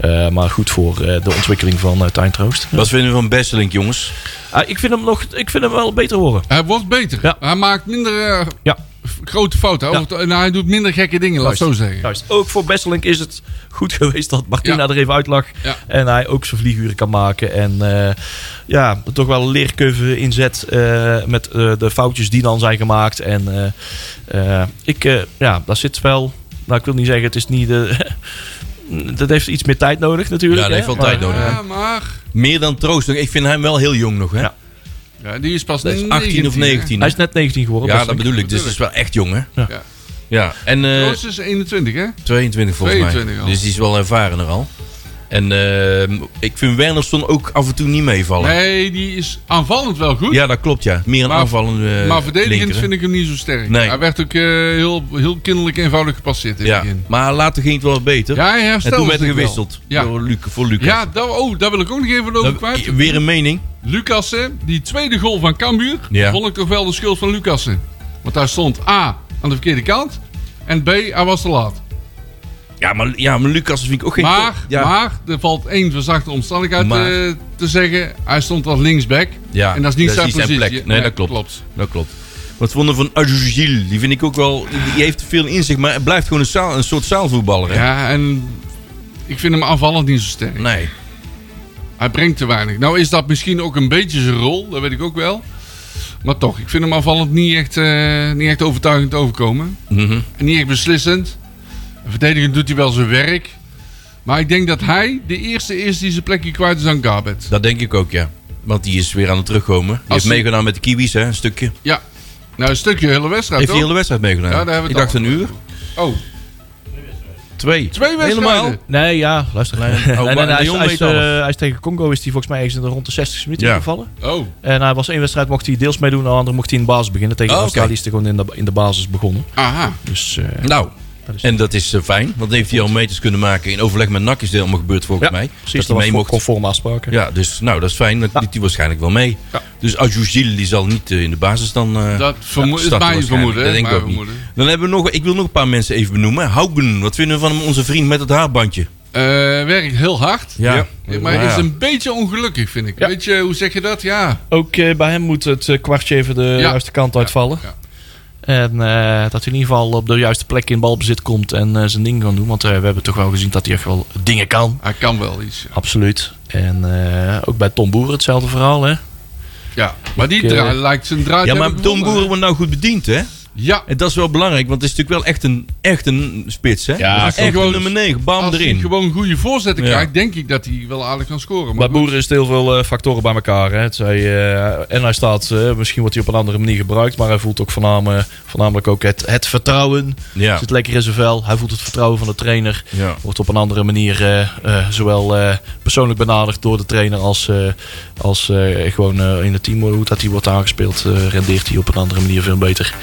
C: Eh, maar goed voor eh, de ontwikkeling van uh, Tijn Troost.
B: Wat vinden we van Besselink, jongens?
C: Ah, ik, vind hem nog, ik vind hem wel beter worden.
D: Hij wordt beter.
C: Ja.
D: Hij maakt minder eh,
C: Ja.
D: Grote fouten.
C: Ja.
D: Over- En hij doet minder gekke dingen, laat ik zo zeggen.
C: Juist. Ook voor Besselink is het goed geweest dat Martina
D: Ja.
C: er even uit lag.
D: Ja.
C: En hij ook zijn vlieguren kan maken. En eh, ja, toch wel een leercurve inzet eh, met eh, de foutjes die dan zijn gemaakt. En eh, eh, ik, eh, ja, daar zit wel... Nou, ik wil niet zeggen, het is niet... de dat heeft iets meer tijd nodig natuurlijk.
B: Ja, dat heeft wel tijd
C: Maar,
B: nodig.
D: Ja, maar...
B: Meer dan Troost. Ik vind hem wel heel jong nog, hè?
C: Ja.
D: Ja, die is pas
B: Dat is 18 of 19.
C: Hij is net 19 geworden.
B: Ja, dat bedoel ik. Dus dat is wel echt jong, hè?
C: Ja.
D: Ja.
B: Ja, en eh,
D: Roos is 21, hè?
B: 22 volgens
D: 22
B: mij.
D: al.
B: Dus die is wel ervarener al. En eh, ik vind Wernersson ook af en toe niet meevallen.
D: Nee, die is aanvallend wel goed.
B: Ja, dat klopt, ja. Meer een
D: Maar-
B: aanvallende
D: maar verdedigend
B: linker,
D: vind ik hem niet zo sterk.
B: Nee.
D: Hij werd ook eh, heel, heel kinderlijk eenvoudig gepasseerd in
B: Ja,
D: het begin.
B: maar later ging het wel beter.
D: Ja, hij
B: en toen werd er gewisseld
D: Ja.
B: door Luc, voor Lucas.
D: Ja, dat, oh, daar wil ik ook nog even over
B: Dan-
D: kwijt.
B: weer een mening.
D: Lucassen, die tweede goal van Cambuur,
B: Ja.
D: vond ik toch wel de schuld van Lucassen. Want hij stond A aan de verkeerde kant en B, hij was te laat.
B: Ja, maar, ja, maar Lucas vind ik ook geen...
D: Maar,
B: ja.
D: maar er valt één verzachte omstandigheid
B: Maar-
D: eh, te zeggen. Hij stond als linksback.
B: Ja,
D: en dat is niet zijn positie.
B: plek. Nee, dat klopt.
D: klopt.
B: Dat klopt. Wat vonden van Ajujil? Die vind ik ook wel... Die heeft veel in zich, maar hij blijft gewoon een, zaal, een soort zaalvoetballer. Hè?
D: Ja, en ik vind hem aanvallend niet zo sterk.
B: Nee.
D: Hij brengt te weinig. Nou is dat misschien ook een beetje zijn rol, dat weet ik ook wel. Maar toch, ik vind hem aanvallend niet echt, eh, niet echt overtuigend overkomen.
B: Mhm.
D: En niet echt beslissend. Verdedigend doet hij wel zijn werk. Maar ik denk dat hij de eerste is die zijn plekje kwijt is aan Garbet.
B: Dat denk ik ook, ja. Want die is weer aan het terugkomen. Die heeft
D: hij-
B: meegedaan met de Kiwis, hè, een stukje.
D: Ja. Nou, een stukje hele wedstrijd,
B: Heeft hij de
D: toch?
B: hele wedstrijd meegedaan?
D: Ja, daar hebben
B: ik
D: we het
B: dacht
D: al.
B: een uur.
D: Oh,
B: Twee.
D: twee wedstrijden.
B: Helemaal?
C: Nee, ja, luister.
B: Nee,
C: Nee,
B: oh,
C: nee,
B: maar
C: hij, is, hij,
B: weet
C: eh,
B: alles.
C: hij is tegen Congo is hij volgens mij ergens in de rond de 60 minuten
B: Ja.
C: gevallen.
D: Oh,
C: En hij was één wedstrijd mocht hij deels meedoen, de andere mocht hij in de basis beginnen. Tegen
B: Oh, oké.
C: Australië is hij gewoon in de, in de basis begonnen.
D: aha.
C: Dus eh,
B: Nou,
C: dat is
B: en dat is eh, fijn. Want dan heeft hij al meters kunnen maken. In overleg met NAC is dit allemaal gebeurd volgens mij.
C: precies,
B: dat
C: dat
B: hij mee mocht.
C: conforme afspraken.
B: Ja, dus nou, dat is fijn. Dat liet hij waarschijnlijk wel mee.
C: Ja.
B: Dus Ajujil die zal niet eh, in de basis dan eh
D: Dat vermo- is mijn vermoeden.
B: Dat denk ik ook niet.
D: vermoeden.
B: Dan hebben we nog, ik wil nog een paar mensen even benoemen. Haugen, wat vinden we van hem, onze vriend met het haarbandje?
D: Eh, werkt heel hard.
B: Ja.
D: Maar
B: Ja.
D: is een beetje ongelukkig, vind ik.
C: Ja.
D: Weet je, hoe zeg je dat? Ja.
C: Ook bij hem moet het kwartje even de juiste kant uitvallen.
D: Ja.
C: En eh, dat hij in ieder geval op de juiste plek in balbezit komt en eh, zijn ding kan doen. Want eh, we hebben toch wel gezien dat hij echt wel dingen kan.
D: Hij kan wel iets. ja.
C: Absoluut. En eh, ook bij Tom Boer hetzelfde verhaal. Hè?
D: Ja, maar die
C: Ik,
D: draai- lijkt zijn draai
B: Ja, maar Tom Boeren wordt nou goed bediend, hè?
D: Ja,
B: En dat is wel belangrijk, want het is natuurlijk wel echt een, echt een spits, hè?
C: Ja,
B: echt
D: gewoon-
B: een nummer 9, bam
D: als hij
B: erin.
D: gewoon goede voorzetten
B: Ja.
D: krijgt, denk ik dat hij wel aardig kan scoren.
C: Bij
D: Maar.
C: Boeren is het heel veel eh, factoren bij elkaar. Hè. Het zij, eh, en hij staat, eh, misschien wordt hij op een andere manier gebruikt, maar hij voelt ook voornamelijk, voornamelijk ook het, het vertrouwen.
B: Ja.
C: Zit lekker in zijn vel. Hij voelt het vertrouwen van de trainer.
B: Ja.
C: Wordt op een andere manier eh, eh, zowel eh, persoonlijk benaderd door de trainer als, eh, als eh, gewoon eh, in het team. Hoe dat hij wordt aangespeeld, eh, rendeert hij op een andere manier veel beter.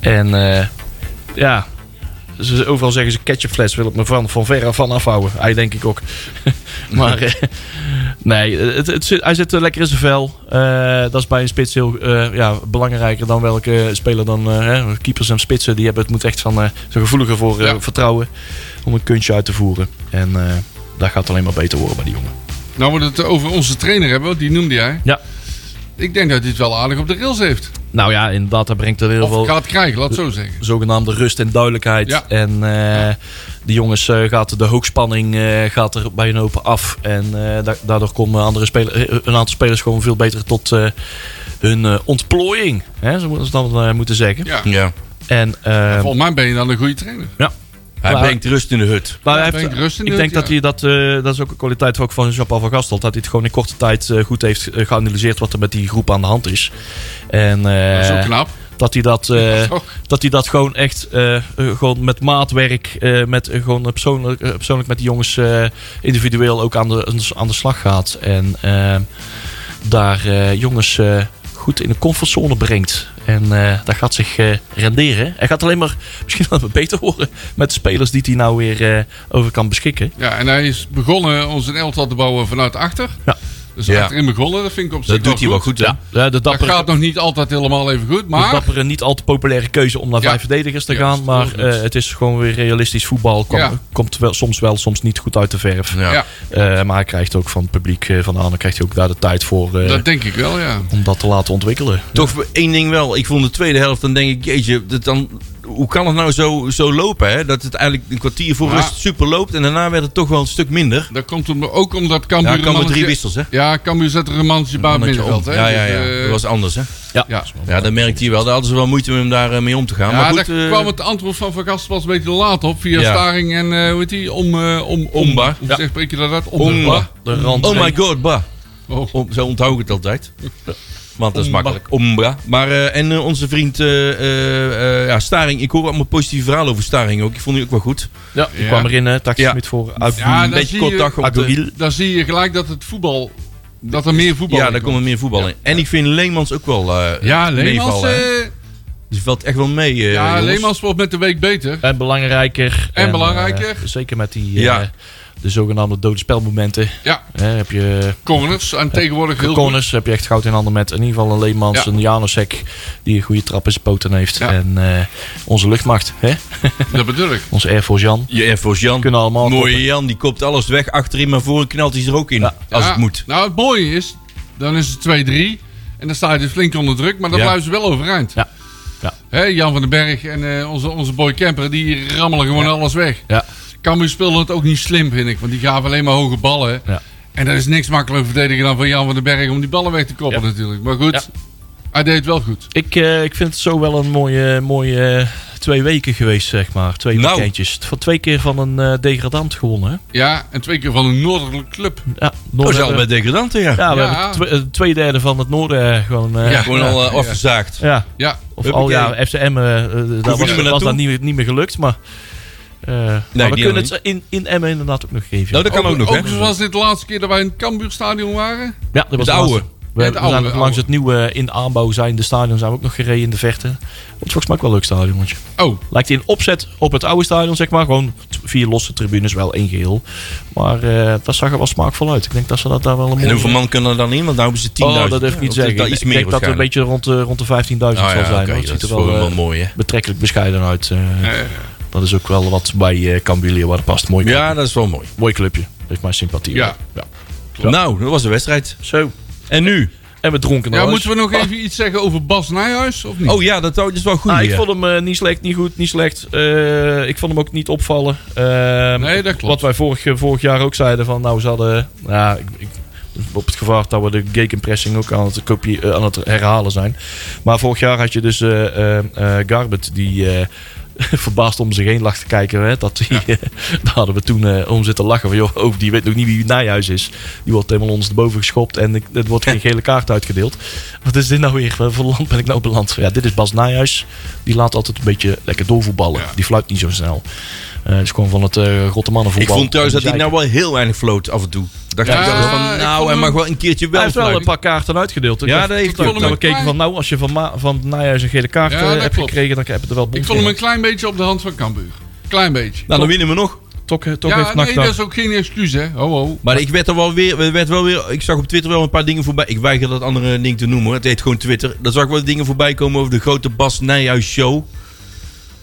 C: En eh, ja, ze, overal zeggen ze ketchupfles wil ik me van, van ver af van afhouden. Hij denk ik ook. maar eh, nee, het, hij zit lekker in zijn vel. Eh, dat is bij een spits heel ja, belangrijker dan welke speler dan keepers en spitsen. Die hebben het moet echt van zijn gevoeliger voor
D: Ja.
C: vertrouwen om een kunstje uit te voeren. En dat gaat alleen maar beter worden bij die jongen.
D: Nou, we het over onze trainer hebben, die noemde jij.
C: Ja.
D: Ik denk dat hij het wel aardig op de rails heeft.
C: Nou ja, inderdaad, dat brengt er heel
D: Of
C: veel
D: gaat krijgen, laat het zo zeggen.
C: zogenaamde rust en duidelijkheid.
D: Ja.
C: En eh die jongens eh, gaat de hoogspanning eh, gaat er bij hun open af. En eh, da- daardoor komen andere spelers, een aantal spelers gewoon veel beter tot eh, hun ontplooiing. Hè, zo moeten ze dan moeten zeggen.
D: Ja.
B: Ja.
C: En eh,
D: Volgens mij ben je dan een goede trainer.
B: Hij
C: Maar-
B: brengt rust in de hut.
C: hij
D: Ja,
C: heeft-
D: brengt rust in de
C: ik denk dat hij dat, eh, dat is ook een kwaliteit ook van Jean-Paul van Gastel. Dat hij het gewoon in korte tijd eh, goed heeft eh, geanalyseerd wat er met die groep aan de hand is. En eh,
D: Dat is ook knap.
C: dat hij dat, eh, dat hij dat gewoon echt gewoon met maatwerk, eh, met gewoon persoonlijk, persoonlijk met die jongens eh, individueel ook aan de, aan de slag gaat. En daar eh, jongens eh, goed in de comfortzone brengt. En eh dat gaat zich eh, renderen. Hij gaat alleen maar misschien wel wat beter worden met de spelers die hij nou weer eh, over kan beschikken.
D: Ja, en hij is begonnen onze elftal te bouwen vanuit achter.
C: Ja.
D: Dus
B: Ja.
D: achterin begonnen, dat vind ik op zich
B: Dat doet hij wel goed?
C: Ja, de
D: Dat
C: dappere,
D: gaat nog niet altijd helemaal even goed,
C: de
D: maar...
C: dappere niet al te populaire keuze om naar
D: Ja.
C: vijf verdedigers te gaan. Maar eh, het is gewoon weer realistisch voetbal. Kom-
D: Ja.
C: Komt wel, soms wel, soms niet goed uit de verf.
B: Ja.
D: Ja,
C: Eh, maar hij krijgt ook van het publiek eh, van de krijgt hij ook daar de tijd voor eh,
D: dat denk ik wel, ja.
C: om dat te laten ontwikkelen.
B: Toch één ding wel. Ik vond de tweede helft, dan denk ik, jeetje, dat dan, hoe kan het nou zo, zo lopen? Hè? Dat het eigenlijk een kwartier voor
D: Ja.
B: rust super loopt. En daarna werd het toch wel een stuk minder.
D: Dat komt om- ook omdat Cambuur...
B: Ja, drie wissels, hè?
D: Ja, Cambuur zet er een mannetje bij hè.
B: Ja, ja,
D: Dus,
B: ja.
D: eh,
B: Dat was anders, hè?
C: Ja,
D: Ja.
B: Ja, dat merkte je wel. Daar hadden ze wel moeite om daar eh, mee om te gaan.
D: Ja,
B: maar goed,
D: daar
B: eh,
D: kwam het antwoord van Van Gastel pas een beetje laat op. Via
B: Ja.
D: Staring en, eh hoe heet die? Om, eh, om,
B: Omba.
D: Hoe
C: Ja.
D: zeg, spreek je dat uit?
B: Omba.
C: de rand.
B: oh my god, bah.
D: Oh.
B: Om, zo onthoud ik het altijd. Want dat is makkelijk. Ombra. Maar, eh, en eh, onze vriend eh, ja, Staring. Ik hoor allemaal positieve verhalen over Staring ook. Ik vond die ook wel goed.
C: Ja, die
D: Ja.
C: kwam erin, uh, Taxi
B: Ja.
C: Smit voor.
D: Ja,
B: een beetje kort
D: je-
B: dag op de...
D: Dan zie je gelijk dat het voetbal... Dat er meer voetbal
B: Ja,
D: in
B: daar komt er meer voetbal
D: Ja.
B: in. En ik vind Leemans ook wel eh
D: Ja, Leemans, eh,
B: Dus valt echt wel mee, eh,
D: ja,
B: jongens.
D: Leemans wordt met de week beter.
C: En belangrijker.
D: En belangrijker.
C: zeker met die eh,
B: Ja.
C: De zogenaamde dode spelmomenten.
D: Ja,
C: Hè, heb je
D: corners. En tegenwoordig heel goed.
C: corners, heb je echt goud in handen met in ieder geval een Leemans,
D: Ja.
C: een Janosek die een goede trap in zijn poten heeft.
D: Ja.
C: En eh, onze luchtmacht, hè?
D: Dat bedoel ik.
C: onze Air Force Jan.
B: Je Air Force Jan.
C: Kunnen allemaal
B: Mooie
C: koppen.
B: Jan, die kopt alles weg achterin, maar voor knalt hij er ook in.
C: Ja.
B: Als
D: Ja,
B: het moet.
D: Nou, het mooie is, dan is het 2-3. En dan sta je dus flink onder druk, maar dan
B: Ja.
D: blijven ze wel overeind.
C: Ja. Ja.
D: Hè, Jan van den Berg en eh, onze, onze boy Kemper, die rammelen gewoon
C: Ja.
D: alles weg.
C: Ja.
D: Cambuur speelde het ook niet slim, vind ik. Want die gaven alleen maar hoge ballen.
C: Ja.
D: En dat is niks makkelijker verdedigen dan van Jan van den Berg om die ballen weg te koppen
C: Ja.
D: natuurlijk. Maar goed,
C: Ja.
D: hij deed het wel goed.
C: Ik, eh, ik vind het zo wel een mooie, mooie eh, twee weken geweest, zeg maar. Twee
B: Nou.
C: weekendjes. Van twee keer van een eh, degradant gewonnen. Hè?
D: Ja, en twee keer van een noordelijke club.
C: Ja,
B: Oh,
C: Noorden-
B: zelfs bij degradanten, ja.
C: ja, we
D: Ja.
C: hebben twe- eh, twee derde van het noorden gewoon. eh,
D: Ja.
B: Gewoon al afgezaagd.
C: ja.
D: Ja,
C: Of al ja, FCM, daar
B: niet
C: was,
B: meer
C: was dat niet, niet meer gelukt. Maar, maar we kunnen het in, in Emmen inderdaad ook nog geven.
B: Nou, dat kan ook, nog, hè?
D: Ook zoals dit de laatste keer dat wij in het Cambuurstadion waren.
C: ja, dat was
B: de oude.
C: We,
D: Ja, oude,
C: zijn langs
D: oude.
C: het nieuwe in aanbouw zijn. De stadion zijn we ook nog gereden in de verte. Wordt volgens mij ook wel een leuk stadionnetje.
D: Oh,
C: Lijkt in opzet op het oude stadion, zeg maar. Gewoon vier losse tribunes, wel één geheel. Maar eh, dat zag er wel smaakvol uit. Ik denk dat ze dat daar wel een
B: En
C: mooie...
B: hoeveel man kunnen er dan in? Want nou hebben ze 10.000.
C: Oh, dat durf ik niet zeggen.
B: dat
C: Ik
B: iets meer
C: denk dat het een beetje rond de, rond de 15.000
B: Oh,
C: zal
B: ja,
C: zijn. Het
B: dat
C: ziet
B: is
C: er
B: wel,
C: wel, eh,
B: mooi, hè?
C: betrekkelijk bescheiden uit. eh.
D: eh,
C: dat is ook wel wat bij uh, Cambuur waar het past. Mooi,
B: Ja, dat is wel mooi.
C: mooi clubje. Heeft mijn sympathie.
D: Ja.
C: ja. Ja.
B: Nou, dat was de wedstrijd.
C: Zo.
B: En nu?
C: En we dronken
D: ja,
C: huis.
D: moeten we nog even iets zeggen over Bas Nijhuis? Of niet?
B: Oh ja, dat, dat is wel goed.
C: Ah, ik vond hem eh, niet slecht, niet goed, niet slecht. Eh, ik vond hem ook niet opvallen. Eh,
D: Nee, dat klopt.
C: Wat wij vorig, vorig jaar ook zeiden van, nou, ze hadden... Ja, ik, ik, Op het gevaar dat we de gegenpressing ook aan het, kopie, eh, aan het herhalen zijn. Maar vorig jaar had je dus eh eh, eh, Garbet die... eh, verbaasd om zich heen lag te kijken. Hè, dat die, daar hadden we toen eh, om zitten lachen. Van, joh, oh, die weet nog niet wie Nijhuis is. Die wordt helemaal ondersteboven geschopt en ik- er wordt geen gele kaart uitgedeeld. Wat is dit nou weer? Wat voor land ben ik nou beland? Ja, dit is Bas Nijhuis. Die laat altijd een beetje lekker doorvoetballen.
D: Ja.
C: Die fluit niet zo snel. Eh Het is gewoon van het uh, grote
B: Ik
C: mannenvoetbal.
B: vond trouwens dat hij
C: die
B: nou wel heel weinig floot af en toe. Dacht
D: Ja,
B: ik wel van,
D: ik
B: nou, hij mag wel een keertje
C: Hij
B: wel
C: heeft wel een paar kaarten uitgedeeld. Ik
B: Ja, dat heeft
C: ik
B: hij
C: vond hem keken van nou, als je van, van Nijhuis een gele kaart
D: Ja,
C: eh, hebt gekregen, dan heb je er wel
D: Ik vond hem een klein beetje op de hand van Cambuur. Klein beetje.
B: Nou, dan winnen we nog.
C: Toch, eh, toch
D: ja,
C: heeft
D: nee, dat is ook geen excuus, hè. Ho, ho.
B: Maar ik werd er wel weer, er werd wel weer, ik zag op Twitter wel een paar dingen voorbij. Ik weiger dat andere ding te noemen. hoor. Het heet gewoon Twitter. Daar zag ik wel dingen voorbij komen over de grote Bas Nijhuis show.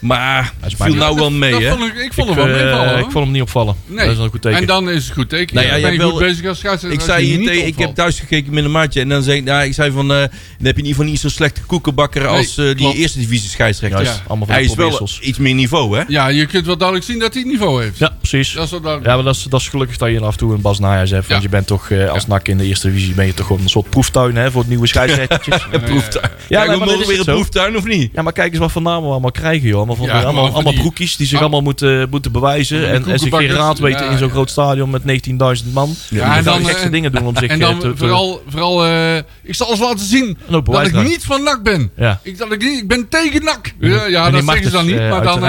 B: Maar
C: is
B: viel nou wel mee,
D: dat
B: hè?
D: vond ik, ik vond
C: ik,
D: hem wel
C: eh,
D: meevallen,
C: ik vond hem niet opvallen.
D: Nee.
C: Dat is een goed teken.
D: En dan is het goed teken.
B: Nou ja,
D: ja,
B: je
D: ben je goed bezig als scheidsrechter.
B: Ik zei
D: je niet
B: ik heb thuis gekeken met een maatje. En dan zei ik, nou, ik zei van, eh, dan heb je in ieder geval niet zo'n slechte koekenbakker als eh, die
D: klopt.
B: eerste divisie scheidsrechter.
C: Juist,
D: Ja.
C: allemaal van
B: Hij is wel iets meer niveau, hè?
D: Ja, je kunt wel duidelijk zien dat hij het niveau heeft.
C: Ja, precies.
D: Dat is wel duidelijk.
C: Ja, maar dat is, dat is gelukkig dat je af en toe een Bas Nijhuis hebt. Want
D: Ja.
C: je bent toch, als
D: Ja.
C: NAC in de eerste divisie, ben je toch gewoon een soort proeftuin hè, voor het nieuwe scheidsrechtertjes.
B: Een proeftuin.
C: Ja,
B: we mogen weer een
C: zo.
B: proeftuin, of niet?
C: Ja, maar kijk eens wat voor namen we allemaal krijgen, joh. Allemaal, van,
D: Ja,
C: allemaal, allemaal
D: die-
C: broekies die zich
D: Ah.
C: allemaal moeten, moeten bewijzen. En, en zich geen raad weten
D: ja,
C: in zo'n
D: ja.
C: groot stadion met 19.000 man.
D: Ja,
C: en
D: en
C: dan
D: dan,
C: de gekste
D: eh,
C: dingen doen om zich
D: En
C: eh,
D: dan
C: te, te-
D: vooral, vooral eh, ik zal eens laten zien dat ik niet van NAC ben.
C: Ja.
D: Ik, dat ik, niet, ik ben tegen NAC. Ja, dat zeggen ze dan niet, maar dan...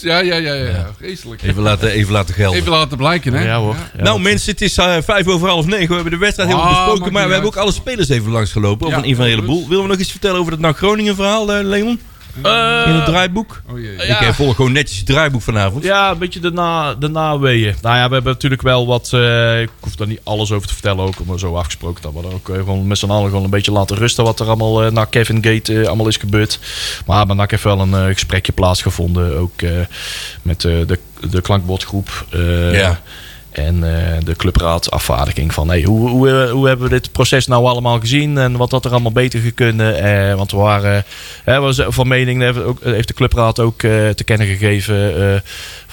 D: Ja, ja, ja, ja, ja. Vreselijk.
B: Even laten, even laten gelden.
D: Even laten blijken, hè.
C: Ja hoor.
B: Nou mensen, het is vijf over half negen. We hebben de wedstrijd
D: Ah,
B: helemaal besproken.
D: maakt
B: Maar we hebben ook alle spelers even langsgelopen. Of
D: Ja,
B: een, een van een
D: goed.
B: heleboel. Willen we nog iets vertellen over het NAC Groningen verhaal, eh, Leon? In het draaiboek?
D: Oh jee.
C: Ja.
B: Ik eh, volg gewoon netjes het draaiboek vanavond.
C: Ja, een beetje de, na, de naweeën. Nou ja, we hebben natuurlijk wel wat... eh, ik hoef daar niet alles over te vertellen ook. Maar zo afgesproken dat we er ook eh, gewoon met z'n allen gewoon een beetje laten rusten. Wat er allemaal eh, na Kevin Gate eh, allemaal is gebeurd. Maar NAC heeft wel een eh, gesprekje plaatsgevonden. Ook eh, met eh, de, de klankbordgroep. eh,
B: Ja.
C: En eh, de clubraad afvaardiging van hey, hoe, hoe, eh, hoe hebben we dit proces nou allemaal gezien en wat had er allemaal beter gekunnen. Eh, want we waren we zijn van mening, heeft, de clubraad ook te kennen gegeven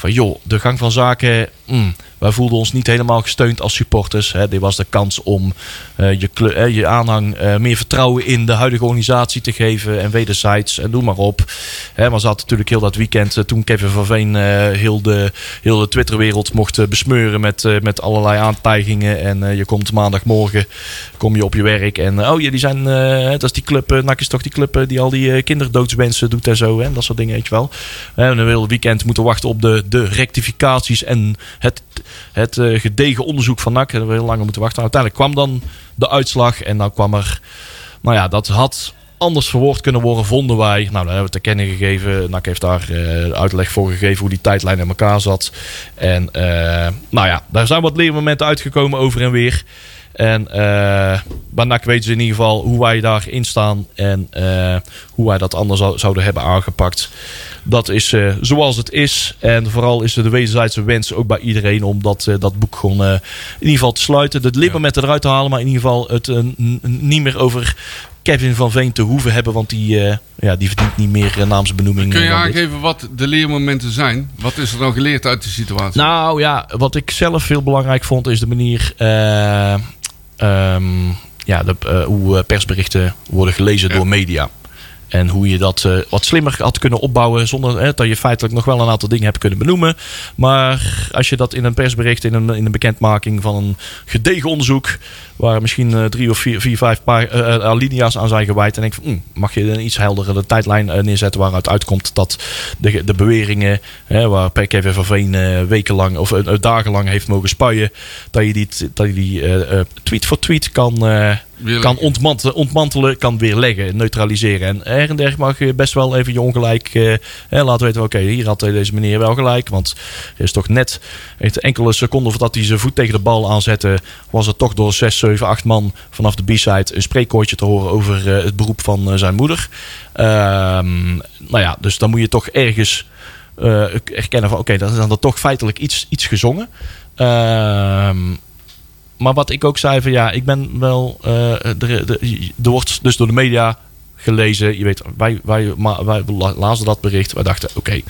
C: van joh, de gang van zaken, mm, wij voelden ons niet helemaal gesteund als supporters. Hè. Dit was de kans om eh, je, eh, je aanhang eh, meer vertrouwen in de huidige organisatie te geven en wederzijds en doe maar op. Hè, maar ze had natuurlijk heel dat weekend, toen Kevin van Veen heel, de, heel de Twitterwereld mocht besmeuren met, met allerlei aantijgingen. En je komt maandagmorgen, kom je op je werk en oh jullie zijn, dat is die club, is toch die club die al die kinderdoodswensen doet en zo. Hè, dat soort dingen, weet je wel. Eh, En een heel weekend moeten wachten op de rectificaties en het, het eh, gedegen onderzoek van NAC. Hebben we heel lang moeten wachten. Uiteindelijk kwam dan de uitslag en dan kwam er, nou ja, dat had anders verwoord kunnen worden, vonden wij. Nou, dat hebben we te kennen gegeven. NAC heeft daar eh, uitleg voor gegeven hoe die tijdlijn in elkaar zat. En eh, nou ja, daar zijn wat leermomenten uitgekomen over en weer. En eh bij NAC weten ze in ieder geval hoe wij daarin staan en hoe wij dat anders zou- zouden hebben aangepakt. Dat is eh, zoals het is. En vooral is er de wederzijdse wens ook bij iedereen om dat, eh, dat boek gewoon eh, in ieder geval te sluiten. De lippenmetten eruit te halen, maar in ieder geval het niet meer over Kevin van Veen te hoeven hebben. Want die, ja, die verdient niet meer naamsbenoeming.
D: Kun je
C: dit.
D: aangeven wat de leermomenten zijn? Wat is er dan geleerd uit die situatie?
C: Nou ja, wat ik zelf heel belangrijk vond is de manier. eh, ehm, ja, de, hoe persberichten worden gelezen
D: Ja.
C: door media. En hoe je dat eh, wat slimmer had kunnen opbouwen. Zonder hè, dat je feitelijk nog wel een aantal dingen hebt kunnen benoemen. Maar als je dat in een persbericht, in een, in een bekendmaking van een gedegen onderzoek. Waar misschien eh, drie of vier, vier vijf paar, eh, alinea's aan zijn gewijd. En denk van, hm, mag je een iets heldere tijdlijn neerzetten waaruit uitkomt dat de, de beweringen. Hè, waar Kevin van Veen wekenlang of dagenlang heeft mogen spuien. Dat je die, dat je die tweet voor tweet kan. Kan ontmantelen, ontmantelen, kan weerleggen, neutraliseren. En her en der mag je best wel even je ongelijk eh, laten weten. Oké, hier had deze meneer wel gelijk. Want er is toch net heeft enkele seconden voordat hij zijn voet tegen de bal aanzette... was er toch door 6, 7, 8 man vanaf de B-side een spreekkoortje te horen... over eh, het beroep van eh, zijn moeder. Ehm, nou ja, dus dan moet je toch ergens eh, erkennen van... oké, dat is dan toch feitelijk iets, iets gezongen. Ehm maar wat ik ook zei van ja, ik ben wel. eh, er, wordt dus door de media gelezen. Je weet, wij, wij, maar wij lazen dat bericht. Wij dachten, oké.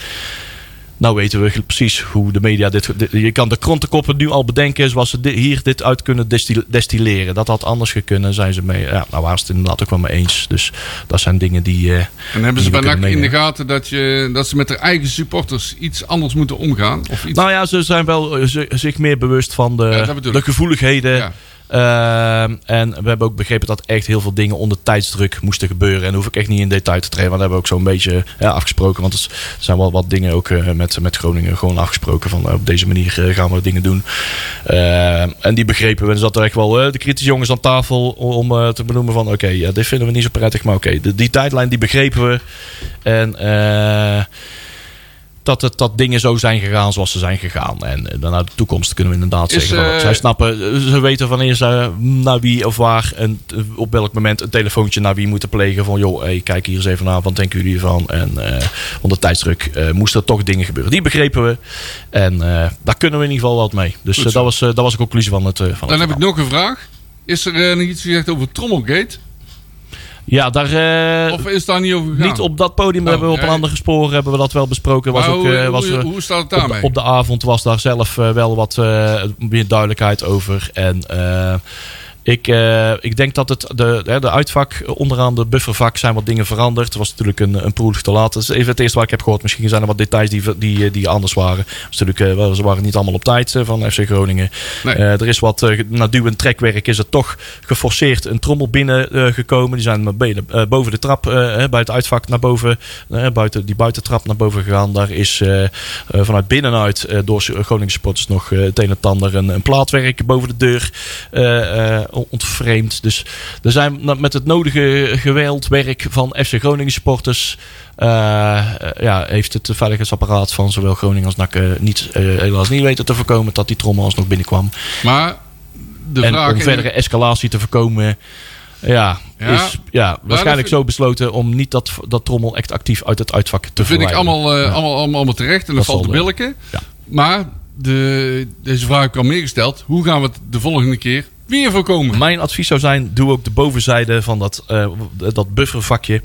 C: Nou weten we precies hoe de media dit... dit- Je kan de krantenkoppen nu al bedenken zoals ze di- hier dit uit kunnen destil- destilleren. Dat had anders gekunnen, zijn ze mee. Ja, nou waren ze het inderdaad ook wel mee eens. Dus dat zijn dingen die... eh,
D: En hebben ze bij NAC in de gaten dat, je, dat ze met hun eigen supporters iets anders moeten omgaan? Of iets...
C: Nou ja, ze zijn wel eh, zi- zich meer bewust van de,
D: Ja,
C: de gevoeligheden.
D: Ja.
C: Ehm, en we hebben ook begrepen dat echt heel veel dingen onder tijdsdruk moesten gebeuren. En daar hoef ik echt niet in detail te treden. Want dat hebben we ook zo'n beetje afgesproken. Want er zijn wel wat dingen ook eh, met, met Groningen gewoon afgesproken. Van eh, op deze manier eh, gaan we dingen doen. Ehm, en die begrepen we. Er zat er echt wel de kritische jongens aan tafel om te benoemen van... Oké, dit vinden we niet zo prettig. Maar oké, die tijdlijn die begrepen we. En... dat, het, dat dingen zo zijn gegaan zoals ze zijn gegaan. En eh, dan naar de toekomst kunnen we inderdaad
D: Is,
C: zeggen.
D: Eh,
C: zij snappen, eh, ze weten wanneer ze naar wie of waar en op welk moment een telefoontje naar wie moeten plegen. Van joh, hey, kijk hier eens even naar, wat denken jullie ervan? En onder tijdsdruk moesten er toch dingen gebeuren. Die begrepen we. En daar kunnen we in ieder geval wat mee. Dus dat, was, dat was de conclusie van het. van
D: Dan
C: het
D: heb ik nog een vraag. Is er nog iets gezegd over Trommelgate?
C: Ja, daar. eh,
D: Of is daar niet over gegaan?
C: niet op dat podium
D: Oh,
C: hebben we op een andere spoor hebben we dat wel besproken. Was ook,
D: hoe,
C: eh, was,
D: hoe, hoe staat het
C: op,
D: daarmee?
C: de- op de avond was daar zelf eh, wel wat meer duidelijkheid over. En eh, ik, eh, ik denk dat het de, de uitvak, onderaan de buffervak zijn wat dingen veranderd. Het was natuurlijk een, een proef te laat. Dat is even het eerste wat ik heb gehoord. Misschien zijn er wat details die, die, die anders waren. Is natuurlijk, eh, wel- ze waren niet allemaal op tijd eh, van FC Groningen.
D: Nee.
C: Eh, er is wat uh, na duw- en trekwerk is er toch geforceerd een trommel binnen eh, gekomen. Die zijn benen, eh, boven de trap, eh, eh, bij het uitvak naar boven, eh, buiten, die buitentrap naar boven gegaan. Daar is eh, eh, vanuit binnenuit eh, door Groningen supporters nog eh, het een en ander een, een plaatwerk boven de deur eh, eh, ontvreemd. Dus er zijn met het nodige geweld werk van FC Groningen supporters. eh, eh, ja, heeft het veiligheidsapparaat van zowel Groningen als NAC eh, niet, helaas niet weten te voorkomen dat die trommel alsnog binnenkwam.
D: Maar de
C: en
D: vraag...
C: om verdere escalatie te voorkomen, ja,
D: Ja,
C: is ja, waarschijnlijk zo besloten om niet dat, dat trommel echt actief uit het uitvak te
D: Dat vind ik allemaal,
C: Ja.
D: allemaal, allemaal, allemaal terecht. En dat, valt te billiken.
C: ja.
D: Maar de, deze vraag al meegesteld. Hoe gaan we het de volgende keer weer voorkomen?
C: Mijn advies zou zijn, doe ook de bovenzijde van dat, eh, dat buffervakje.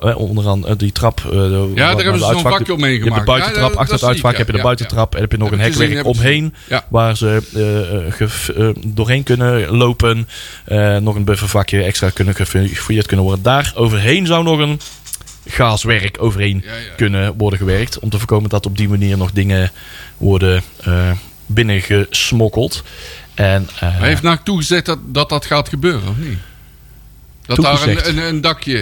C: eh, Onderaan eh, die trap. waar-
D: daar hebben ze zo'n vakje omheen
C: Je hebt de buitentrap,
D: Ja,
C: achter het uitvak heb je de
D: ja,
C: buitentrap. En heb je nog
D: Heb
C: een
D: gezien,
C: hekwerk omheen.
D: Ja.
C: Waar ze doorheen kunnen lopen. Nog een buffervakje extra kunnen gefouilleerd kunnen worden. Daar overheen zou nog een gaaswerk overheen
D: Ja, ja.
C: kunnen worden gewerkt. Om te voorkomen dat op die manier nog dingen worden binnengesmokkeld. En, eh,
D: Maar heeft NAC toegezegd dat, dat dat gaat gebeuren, of niet? Dat daar een, een, een dakje...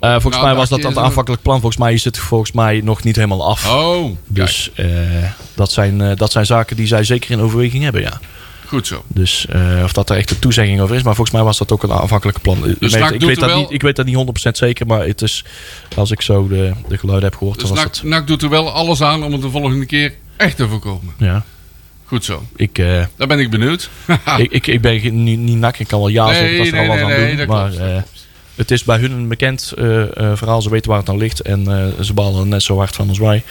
C: eh, volgens
D: Nou,
C: mij was dat het aanvankelijk plan. Volgens mij is het volgens mij nog niet helemaal af.
D: Oh,
C: dus eh, dat, zijn, dat zijn zaken die zij zeker in overweging hebben, ja.
D: goed zo.
C: Dus of dat er echt een toezegging over is. Maar volgens mij was dat ook een aanvankelijke plan.
D: Dus
C: ik,
D: NAC
C: ik,
D: doet
C: weet dat
D: wel-
C: niet, ik weet dat niet 100% zeker. Maar het is, als ik zo de, de geluiden heb gehoord,
D: Dus
C: dan was
D: NAC,
C: het...
D: NAC doet er wel alles aan om het de volgende keer echt te voorkomen.
C: Ja,
D: Goed zo.
C: ik, eh,
D: Daar ben ik benieuwd.
C: ik, ik, ik ben geen- niet, niet nak. Ik kan wel ja
D: Nee,
C: zeggen dat ze er
D: nee,
C: al wat
D: nee,
C: aan
D: nee,
C: doen. maar eh, het is bij hun een bekend eh, eh, verhaal. Ze weten waar het aan ligt. En eh, ze balen er net zo hard van als wij.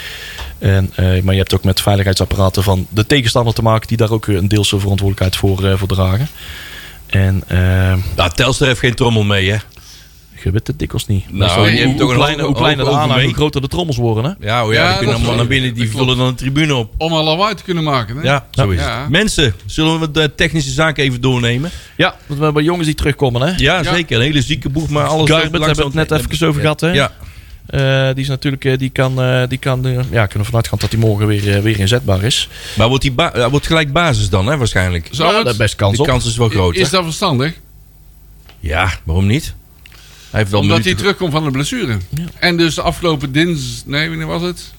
C: En, eh, maar je hebt ook met veiligheidsapparaten van de tegenstander te maken. Die daar ook een deelse verantwoordelijkheid voor, eh, voor dragen. En
B: Nou, Telstar heeft geen trommel mee, hè?
C: Je weet het dikwijls niet.
B: Nou,
C: Meestal
B: je
C: hoe,
B: hebt toch een
C: kleiner, hoe kleiner de aanhang, hoe groter de trommels worden. Hè?
B: Ja, oh ja,
D: Ja,
B: die kunnen allemaal naar binnen. Die vullen dan de tribune op.
D: Om al lawaai te kunnen maken. Hè?
B: Ja, zo is
D: Ja.
B: het. Mensen, zullen we de technische zaken even doornemen?
C: Ja, want we hebben jongens die terugkomen. Hè?
B: Ja,
D: Ja.
B: zeker. Een hele zieke boeg, maar alles...
C: Garbert
B: loopt
C: hebben we het net even over gehad. Hè?
B: Ja,
C: Eh, die is natuurlijk, eh, die kan, eh, die kan ja, kunnen vanuit gaan dat hij morgen weer, weer inzetbaar is.
B: maar wordt hij ba- hij wordt gelijk basis dan, hè, waarschijnlijk?
D: Zou
C: ja,
D: het-
C: best kans
B: Die
C: op.
B: kans is wel groot,
D: Is dat verstandig?
B: Ja, waarom niet? Hij heeft wel
D: Omdat hij terugkomt van de blessure. En dus de afgelopen dins... Nee, wanneer was het?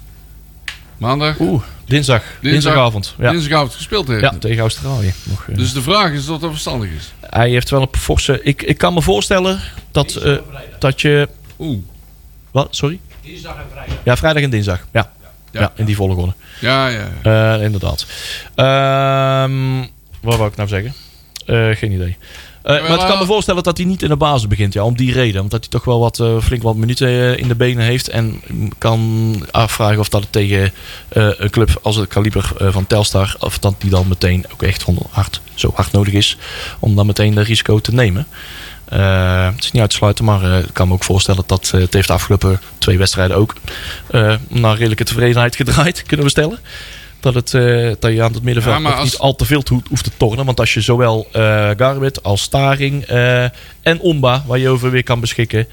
D: Maandag?
C: Oeh, dinsdag, dinsdagavond. Ja,
D: Dinsdagavond gespeeld heeft.
C: ja tegen Australië. Nog, eh.
D: Dus de vraag is of dat verstandig is.
C: hij heeft wel een forse... Ik, ik kan me voorstellen dat, eh, dat je...
D: Oeh.
C: Wat? Sorry? Dinsdag en vrijdag. Ja, vrijdag en dinsdag. Ja, ja.
D: Ja.
C: in die volgorde.
D: Ja, ja. ja.
C: Eh, inderdaad. Ehm wat wou ik nou zeggen? Eh, geen idee. Eh, maar ik kan me voorstellen dat hij niet in de basis begint. Ja, om die reden. Omdat hij toch wel wat, eh, flink wat minuten eh, in de benen heeft. En kan afvragen of dat het tegen een club als het kaliber van Telstar... of dat die dan meteen ook echt hard, zo hard nodig is... om dan meteen de risico te nemen. Het is niet uit te sluiten, maar ik kan me ook voorstellen dat het heeft de afgelopen twee wedstrijden ook naar redelijke tevredenheid gedraaid, kunnen we stellen. Dat, het, eh, dat je aan het middenveld
D: Ja, als-
C: niet al te veel hoeft te tornen. Want als je zowel Garbit als Staring eh, en Omba, waar je over weer kan beschikken,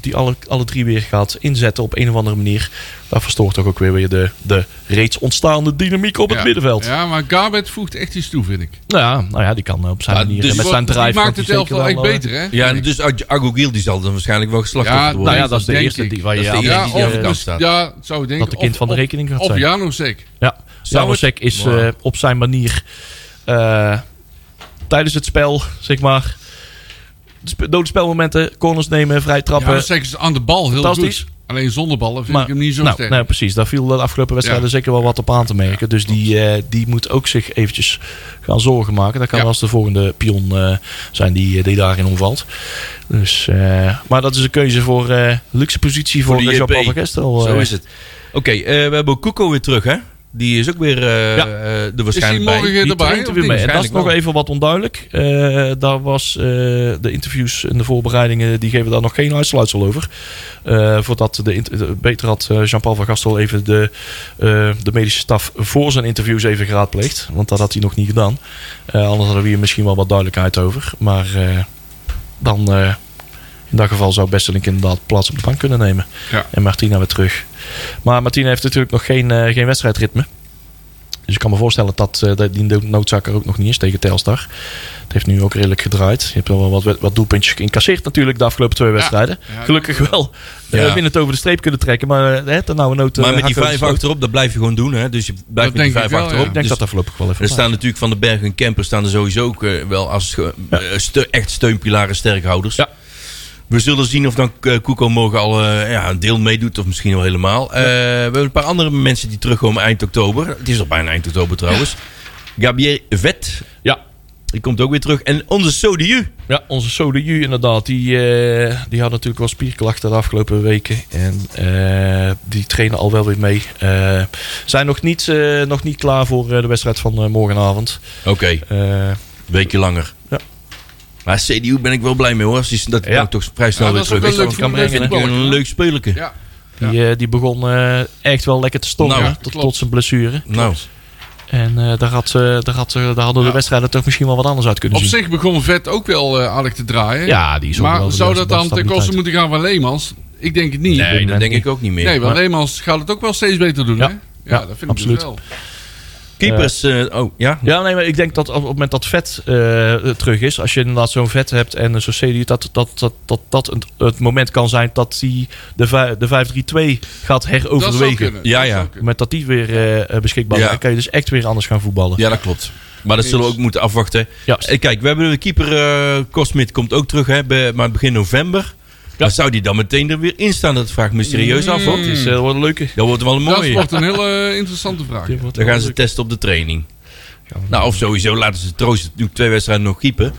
C: die alle, alle drie weer gaat inzetten op een of andere manier. Dat verstoort toch ook weer, weer de, de reeds ontstaande dynamiek op het
D: Ja.
C: middenveld.
D: Ja, maar Garbet voegt echt iets toe, vind ik.
C: Nou ja, nou ja, die kan op zijn
B: Ja,
C: manier
B: dus
C: en met zijn
D: die
C: drive.
D: maakt het
C: die
D: elftal echt
C: wel, eh,
D: beter, hè?
B: Ja,
D: ik.
B: dus Agogil die zal dan waarschijnlijk wel geslacht
D: Ja,
B: worden.
C: Nou ja, dat is de
D: Denk
C: eerste
D: ik.
C: die, waar je aan-
D: ja,
B: die de
D: of,
B: kant
D: dus-
B: staat.
D: ja, zou ik denken.
C: dat de kind
D: Of-
C: van de
D: of-
C: rekening gaat
D: Of
C: zijn.
D: Janosek.
C: Ja, Janosek is
B: Wow.
C: eh, op zijn manier eh, tijdens het spel, zeg maar, dode spelmomenten, corners nemen, vrij trappen.
D: Janosek is aan de bal heel
C: Fantastisch.
D: Alleen zonder ballen vind
C: Maar-
D: ik hem niet zo
C: nou,
D: sterk.
C: nee, precies. Daar viel de afgelopen wedstrijden
D: Ja.
C: zeker wel wat op aan te merken. dus die, eh, die moet ook zich eventjes gaan zorgen maken. Dat kan wel eens de volgende pion eh, zijn die, die daarin omvalt. Dus, eh, maar dat is een keuze voor eh, luxe positie voor,
B: de
C: voor Jean-Paul
B: JP.
C: van Gestel.
B: Zo
C: eh.
B: is het. Oké, eh, we hebben Kuko weer terug, hè? Die is ook weer eh
C: Ja.
B: eh, er waarschijnlijk bij.
C: Die
D: erbij?
C: er weer mee. En dat is nog even wat onduidelijk. Eh, daar was de interviews en de voorbereidingen, die geven daar nog geen uitsluitsel over. Voordat de, beter had Jean-Paul van Gastel even de, de medische staf voor zijn interviews even geraadpleegd. Want dat had hij nog niet gedaan. Anders hadden we hier misschien wel wat duidelijkheid over. Maar dan in dat geval zou Bestelink inderdaad plaats op de bank kunnen nemen.
D: Ja.
C: En Martina weer terug. Maar Martina heeft natuurlijk nog geen, eh, geen wedstrijdritme. Dus ik kan me voorstellen dat, eh, dat die noodzaak er ook nog niet is tegen Telstar. Het heeft nu ook redelijk gedraaid. Je hebt wel wat, wat doelpuntjes geïncasseerd natuurlijk de afgelopen twee wedstrijden.
D: Ja.
C: Gelukkig wel eh
B: Ja.
C: winnend over de streep kunnen trekken. Maar uh, ten nou nood,
B: Maar
C: eh,
B: met die vijf achterop, dat blijf je gewoon doen, hè? Dus je blijft
D: Dat
B: met die vijf
D: wel,
B: achterop.
D: ja.
C: Ik denk
B: Dus
C: dat dat voorlopig wel even
B: er staan natuurlijk van de Berg en Kemper staan er sowieso ook wel als echt steunpilaren, sterkhouders.
C: Ja.
B: We zullen zien of dan eh, Koeko morgen al eh, ja, een deel meedoet of misschien wel helemaal. Eh, we hebben een paar andere mensen die terugkomen eind oktober. Het is al bijna eind oktober trouwens. Gabriel Vet,
C: Ja.
B: die komt ook weer terug. En onze Sodiu.
C: Ja, onze Sodeju inderdaad. Die, eh, die had natuurlijk wel spierklachten de afgelopen weken. En eh, die trainen al wel weer mee. Eh, zijn nog niet, eh, nog niet klaar voor eh, de wedstrijd van eh, morgenavond.
B: Oké,
C: Eh,
B: weekje langer. Maar CDU ben ik wel blij mee hoor. Als die- Dat
C: Ja.
B: toch vrij snel
D: Ja,
B: weer
D: dat
B: terug
D: wel
B: is.
D: leuk
C: kan brengen,
B: een leuk spelletje.
D: Ja.
C: die, eh, die begon eh, echt wel lekker te stormen.
B: Nou,
C: tot, tot zijn blessure.
B: Nou,
C: En eh, daar, had, eh, daar, had, daar hadden de
D: Ja.
C: wedstrijden toch misschien wel wat anders uit kunnen
D: Op
C: zien.
D: zich begon Vet ook wel eh, aardig te draaien.
C: Ja, die is wel
D: maar
C: de
D: zou dat dan ten koste moeten gaan van Leemans? Ik denk het niet.
B: nee, dat denk ik ook niet meer.
D: Nee, want
C: Maar-
D: Leemans gaat het ook wel steeds beter doen,
C: Ja.
D: hè? Ja,
C: Ja,
D: dat vind
C: absoluut.
D: ik dus wel.
B: Keepers, eh, oh ja.
C: Ja, nee, maar ik denk dat op het moment dat vet eh, terug is, als je inderdaad zo'n vet hebt en zo'n CDU, dat dat, dat, dat, dat het, het moment kan zijn dat hij de, de 5-3-2 gaat
D: Dat zou
C: heroverwegen.
B: Ja,
D: dat
B: ja.
C: Met dat die weer eh, beschikbaar is,
B: Ja.
C: dan kan je dus echt weer anders gaan voetballen.
B: Ja, dat klopt. Maar dat zullen we ook moeten afwachten.
C: Ja.
B: Kijk, we hebben de keeper uh, Cosmit komt ook terug, hè, bij- maar begin november. Maar zou die dan meteen er weer in staan? Dat vraagt me serieus af. hoor.
C: Het is, eh, dat wordt een leuke.
B: Dat wordt wel een
D: Dat
B: mooie.
D: wordt een hele eh, interessante vraag.
B: Dan gaan ze
C: leuk.
B: testen op de training. Nou, of sowieso laten ze Troost nu twee wedstrijden nog keepen.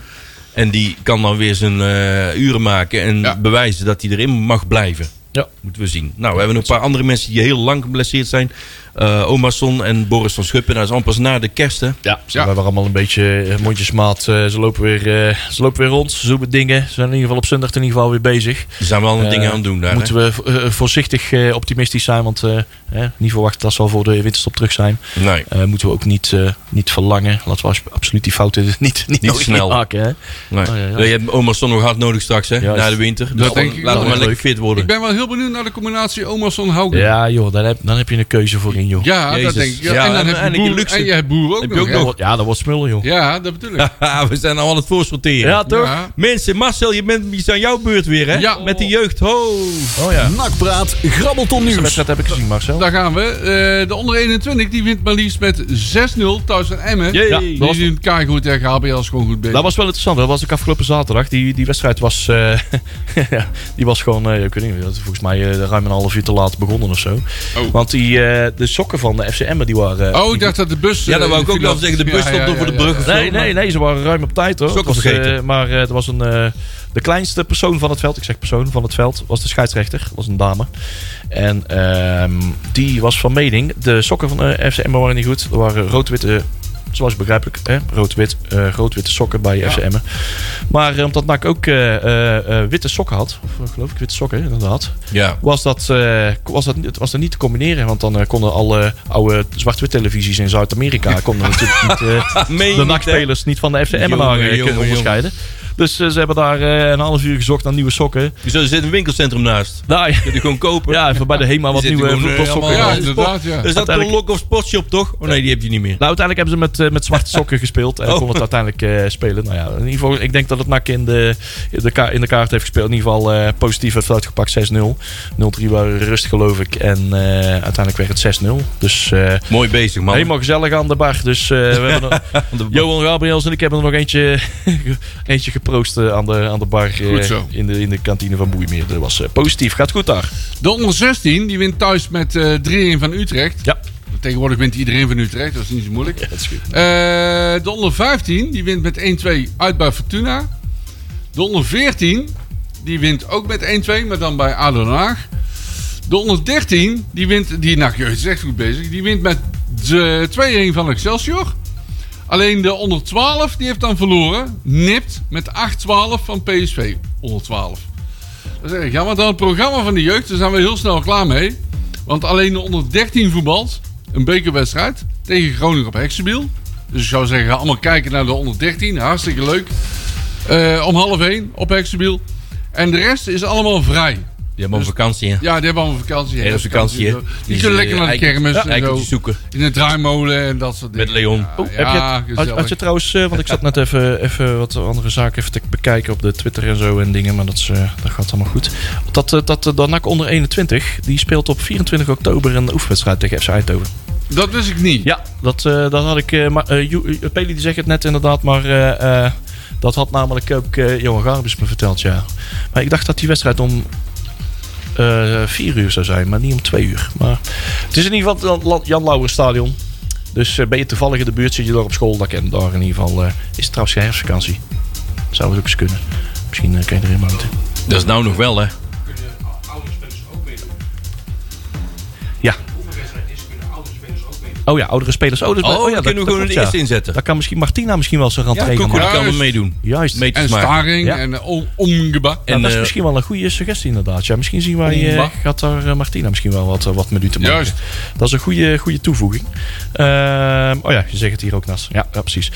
B: En die kan dan weer zijn eh, uren maken en
D: Ja.
B: bewijzen dat hij erin mag blijven.
C: Ja.
B: Moeten we zien. Nou, we hebben nog een paar andere mensen die heel lang geblesseerd zijn. Eh Omarsson en Boris van Schuppen. Dat is al pas na de kerst, hè?
C: Ja, ze
D: Ja.
C: hebben allemaal een beetje eh, mondjesmaat. eh, ze, lopen weer, eh, ze lopen weer rond, ze zoeken dingen. Ze zijn in ieder geval op zondag in ieder geval weer bezig.
B: Die zijn wel een dingen aan het doen daar. hè?
C: Moeten we voorzichtig eh, optimistisch zijn, want niet verwachten dat ze al voor de winterstop terug zijn.
B: Nee.
C: Eh, moeten we ook niet, eh, niet verlangen. Laten we absoluut die fouten niet, niet,
B: snel.
C: maken. Hè?
B: nee.
C: Oh, ja, ja.
B: Je hebt Omarsson nog hard nodig straks, hè? Na de winter. Dus
D: Dat denk ik
B: laten we
D: wel.
B: maar lekker fit worden.
D: Ik ben wel heel benieuwd naar de combinatie Omerson Haugen.
C: Ja, joh, dan heb, dan heb je een keuze voor in, joh.
D: Ja,
B: Jezus.
D: dat denk ik. Ja,
B: Ja,
D: en dan
B: en-
D: heb
B: en
D: je boer,
B: luxe.
D: en je hebt boer ook
B: Heb je
D: nog.
B: ook?
C: Dat ja, dat wordt smullen, joh.
D: Ja, dat bedoel ik.
B: we zijn al aan het voorsorteren.
C: Ja, toch?
D: Ja.
B: Mensen, Marcel, je bent je aan jouw beurt weer, hè?
D: Ja.
B: Met de jeugd. Ho!
C: Oh ja.
A: Nakpraat, grabbelton nieuws.
C: wedstrijd heb ik gezien, Marcel.
D: Daar gaan we. Eh, de onder 21 die wint maar liefst met 6-0 thuis van Emmen.
B: Jee.
C: Ja,
D: Die
C: dat was-
D: doen het goed tegen HBL is gewoon goed bezig.
C: Dat was wel interessant. Dat was ik afgelopen zaterdag. Die, die wedstrijd was, eh, ja, die was gewoon, eh, ik weet niet, dat volgens mij eh, ruim een half uur te laat begonnen of zo.
D: Oh.
C: Want die, eh, de sokken van de FCM die waren...
D: oh, ik dacht dat de bus...
B: Ja, dat
D: eh,
B: wou ik ook
D: af.
B: zeggen. De bus stond over de brug.
C: Nee, nee, nee, ze waren ruim op tijd hoor.
B: Sokken
C: eh,
B: vergeten.
C: maar eh, er was een, eh, de kleinste persoon van het veld, ik zeg persoon van het veld, was de scheidsrechter. Dat was een dame. En ehm, die was van mening, de sokken van de FCM waren niet goed. Er waren rood-witte zoals begrijpelijk. Hè? Rood-wit, eh, rood-witte sokken bij FC Emmen. Maar eh, omdat NAC ook eh, witte sokken had, of geloof ik witte sokken inderdaad,
B: Ja.
C: was dat, was dat, was dat niet te combineren. Want dan konden alle oude zwart-wit televisies in Zuid-Amerika konden natuurlijk niet, de NAC-spelers niet van de FC Emmen
B: Jongen, jongen,
C: kunnen onderscheiden. Dus eh, ze hebben daar eh, een half uur gezocht naar nieuwe sokken.
B: Zo, er zit een winkelcentrum naast.
C: Nou,
B: Kun je gewoon kopen.
C: ja, even bij de HEMA wat nieuwe
B: eh,
C: voetbalsokken.
B: allemaal-
D: Ja, inderdaad, ja.
B: Is dat een Lock of Sportshop toch? Oh nee, die heb je niet meer.
C: Nou, uiteindelijk hebben ze met, met zwarte sokken gespeeld. En
B: Oh.
C: kon het uiteindelijk spelen. Nou ja, in ieder geval, ik denk dat het NAC in de, in de, ka- in de kaart heeft gespeeld. In ieder geval eh, positief heeft uitgepakt 6-0. 0-3 waren rust geloof ik. En uiteindelijk werd het 6-0. Dus
B: Mooi bezig, man.
C: helemaal gezellig aan de bar. Dus we hebben Johan Gabriels en ik hebben er nog eentje, eentje geproost eh, aan, de, aan de bar. eh. In de, in de kantine van Boeimeer. Dat was eh, positief. Gaat goed daar.
D: De onder 16 die wint thuis met eh 3-1 van Utrecht.
C: Ja.
D: Tegenwoordig wint iedereen van Utrecht, dat is niet zo moeilijk.
C: dat is goed.
D: Eh, de onder 15 die wint met 1-2 uit bij Fortuna. De onder 14 die wint ook met 1-2, maar dan bij ADO Den Haag. De onder 13 die wint, die nou, jeugd is echt goed bezig, die wint met de 2-1 van Excelsior. Alleen de onder 12 die heeft dan verloren, nipt met 8-12 van PSV. Onder 12. Dat is erg jammer. Dan het programma van de jeugd, daar zijn we heel snel klaar mee. Want alleen de onder 13 voetbalt een bekerwedstrijd tegen Groningen op Heksenbiel. Dus ik zou zeggen, allemaal kijken naar de onder 13. Hartstikke leuk. Eh, om half 1 op Heksenbiel. En de rest is allemaal vrij.
B: Je hebt een vakantie, hè?
D: Ja, die hebben allemaal vakantie.
B: Hele vakantie, hè?
D: Die,
B: Die
D: kunnen
B: is,
D: lekker
B: eh,
D: naar de kermis
B: ja,
D: en zo.
B: zoeken.
D: In de draaimolen en dat soort dingen.
B: Met Leon.
D: Ja,
C: Oh,
D: ja,
C: heb je, had, je trouwens, eh, want ik zat net even, even wat andere zaken even te bekijken op de Twitter en zo en dingen, maar dat, is, eh, dat gaat allemaal goed. Dat, eh, dat de NAC onder 21, die speelt op 24 oktober een oefenwedstrijd tegen FC Eindhoven.
D: Dat wist ik niet.
C: Ja, dat, eh, dat had ik, eh, maar uh, Peli die zegt het net inderdaad, maar eh, eh, dat had namelijk ook eh, Johan Garbus me verteld, ja. Maar ik dacht dat die wedstrijd om eh 4 uur zou zijn, maar niet om 2 uur. Maar het is in ieder geval het Jan Lauwer Stadion. Dus eh, ben je toevallig in de buurt, zit je daar op school, dan ken daar in ieder geval. eh, is het trouwens geen herfstvakantie? Zou het ook eens kunnen. Misschien kan je erin moeten.
B: Dat is nou nog wel, hè?
C: Ja. Oh ja, oudere spelers. Oh, dus,
B: Oh,
C: ja,
B: dan
C: dat-
B: kunnen we gewoon de
C: ja.
B: eerste inzetten.
C: Daar kan misschien Martina misschien wel zijn
B: Ja,
C: rentree gaan
B: Koekoek
C: maken.
B: kan er
D: Juist.
B: meedoen.
C: Juist.
B: Mee
D: En. Staring
C: Ja.
D: en Omgeba.
C: Ja,
B: En,
C: dat is
B: eh,
C: misschien wel een goede suggestie inderdaad. Ja, misschien zien wij, eh, gaat daar eh, Martina misschien wel wat, wat minuten maken.
D: Juist.
C: Dat is een goede, goede toevoeging. Ehm, oh ja, je zegt het hier ook naast. Ja, ja precies.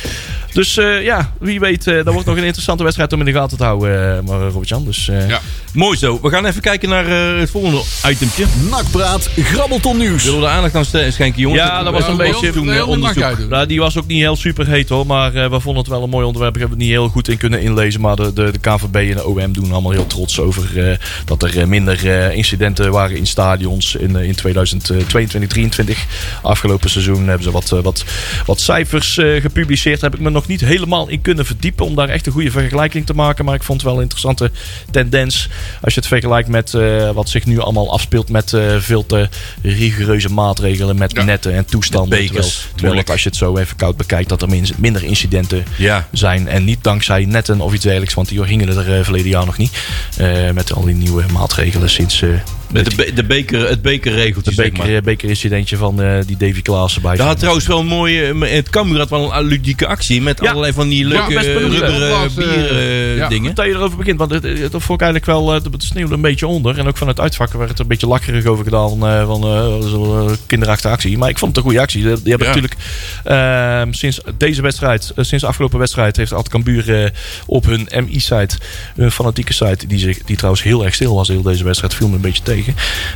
C: Dus eh, ja, wie weet, eh dat wordt nog een interessante wedstrijd om in de gaten te houden, Robert-Jan. Dus eh,
D: Ja.
B: Mooi zo. We gaan even kijken naar eh, het volgende itempje.
A: Nakpraat, grabbelton nieuws.
B: Zullen we de aandacht aan schenken, jongens?
C: Ja, dat was een beetje-
B: toen onderzoek.
C: Nou, die was ook niet heel super heet hoor. Maar eh, we vonden het wel een mooi onderwerp. Ik heb het niet heel goed in kunnen inlezen. Maar de, de, de KVB en de OM doen allemaal heel trots over eh, dat er minder eh, incidenten waren in stadions in, in 2022, 2023. Afgelopen seizoen hebben ze wat, wat, wat cijfers eh, gepubliceerd. Daar heb ik me nog niet helemaal in kunnen verdiepen om daar echt een goede vergelijking te maken. Maar ik vond het wel een interessante tendens. Als je het vergelijkt met eh, wat zich nu allemaal afspeelt met eh, veel te rigoureuze maatregelen. Met
D: Ja.
C: netten en toestanden.
B: Met bekers.
C: Terwijl, terwijl
B: Moeilijk.
C: het, als je het zo even koud bekijkt, dat er min- minder incidenten
B: Ja.
C: zijn. En niet dankzij netten of iets dergelijks, want die hingen er eh, verleden jaar nog niet. Eh, met al die nieuwe maatregelen sinds eh,
B: Met de, be- de beker, het bekerregeltje,
C: beker,
B: maar.
C: eh, bekerincidentje van eh, die Davy Klaassen bij.
B: Dat had trouwens wel een mooie... eh, Het Cambuur had wel een ludieke actie. Met
C: Ja.
B: allerlei van die leuke
C: benoemd, hè.
B: rubberen
D: eh,
B: bier eh,
D: ja.
B: dingen.
C: dat je erover begint, want het, het, vond ik eigenlijk wel, eh, het sneeuwde een beetje onder. En ook vanuit uitvakken werd het een beetje lakkerig over gedaan van, eh, van eh, zo'n, eh, kinderachtige actie. Maar ik vond het een goede actie. Die hebben
B: Ja.
C: natuurlijk eh, sinds deze wedstrijd, eh, sinds de afgelopen wedstrijd, heeft Ad Cambuur eh, op hun MI-site, hun fanatieke site, die, zich, die trouwens heel erg stil was heel deze wedstrijd, viel me een beetje tegen.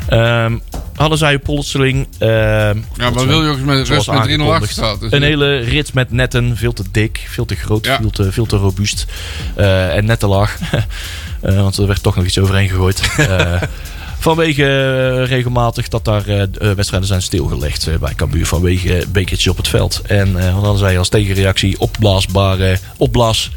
C: Ehm, hadden zij plotseling... ehm,
D: Ja, maar wil je ook met
C: zoals
D: rust met 3-0
C: aangekondigd.
D: achterstaat. Dus
C: Een hele rits met netten, veel te dik, veel te groot,
D: Ja.
C: veel, te, veel te robuust eh, en net te laag. Eh, want er werd toch nog iets overheen gegooid. Eh, vanwege regelmatig dat daar wedstrijden zijn stilgelegd bij Cambuur vanwege bekertjes op het veld. En wat hadden zij als tegenreactie opblaasbare opblaas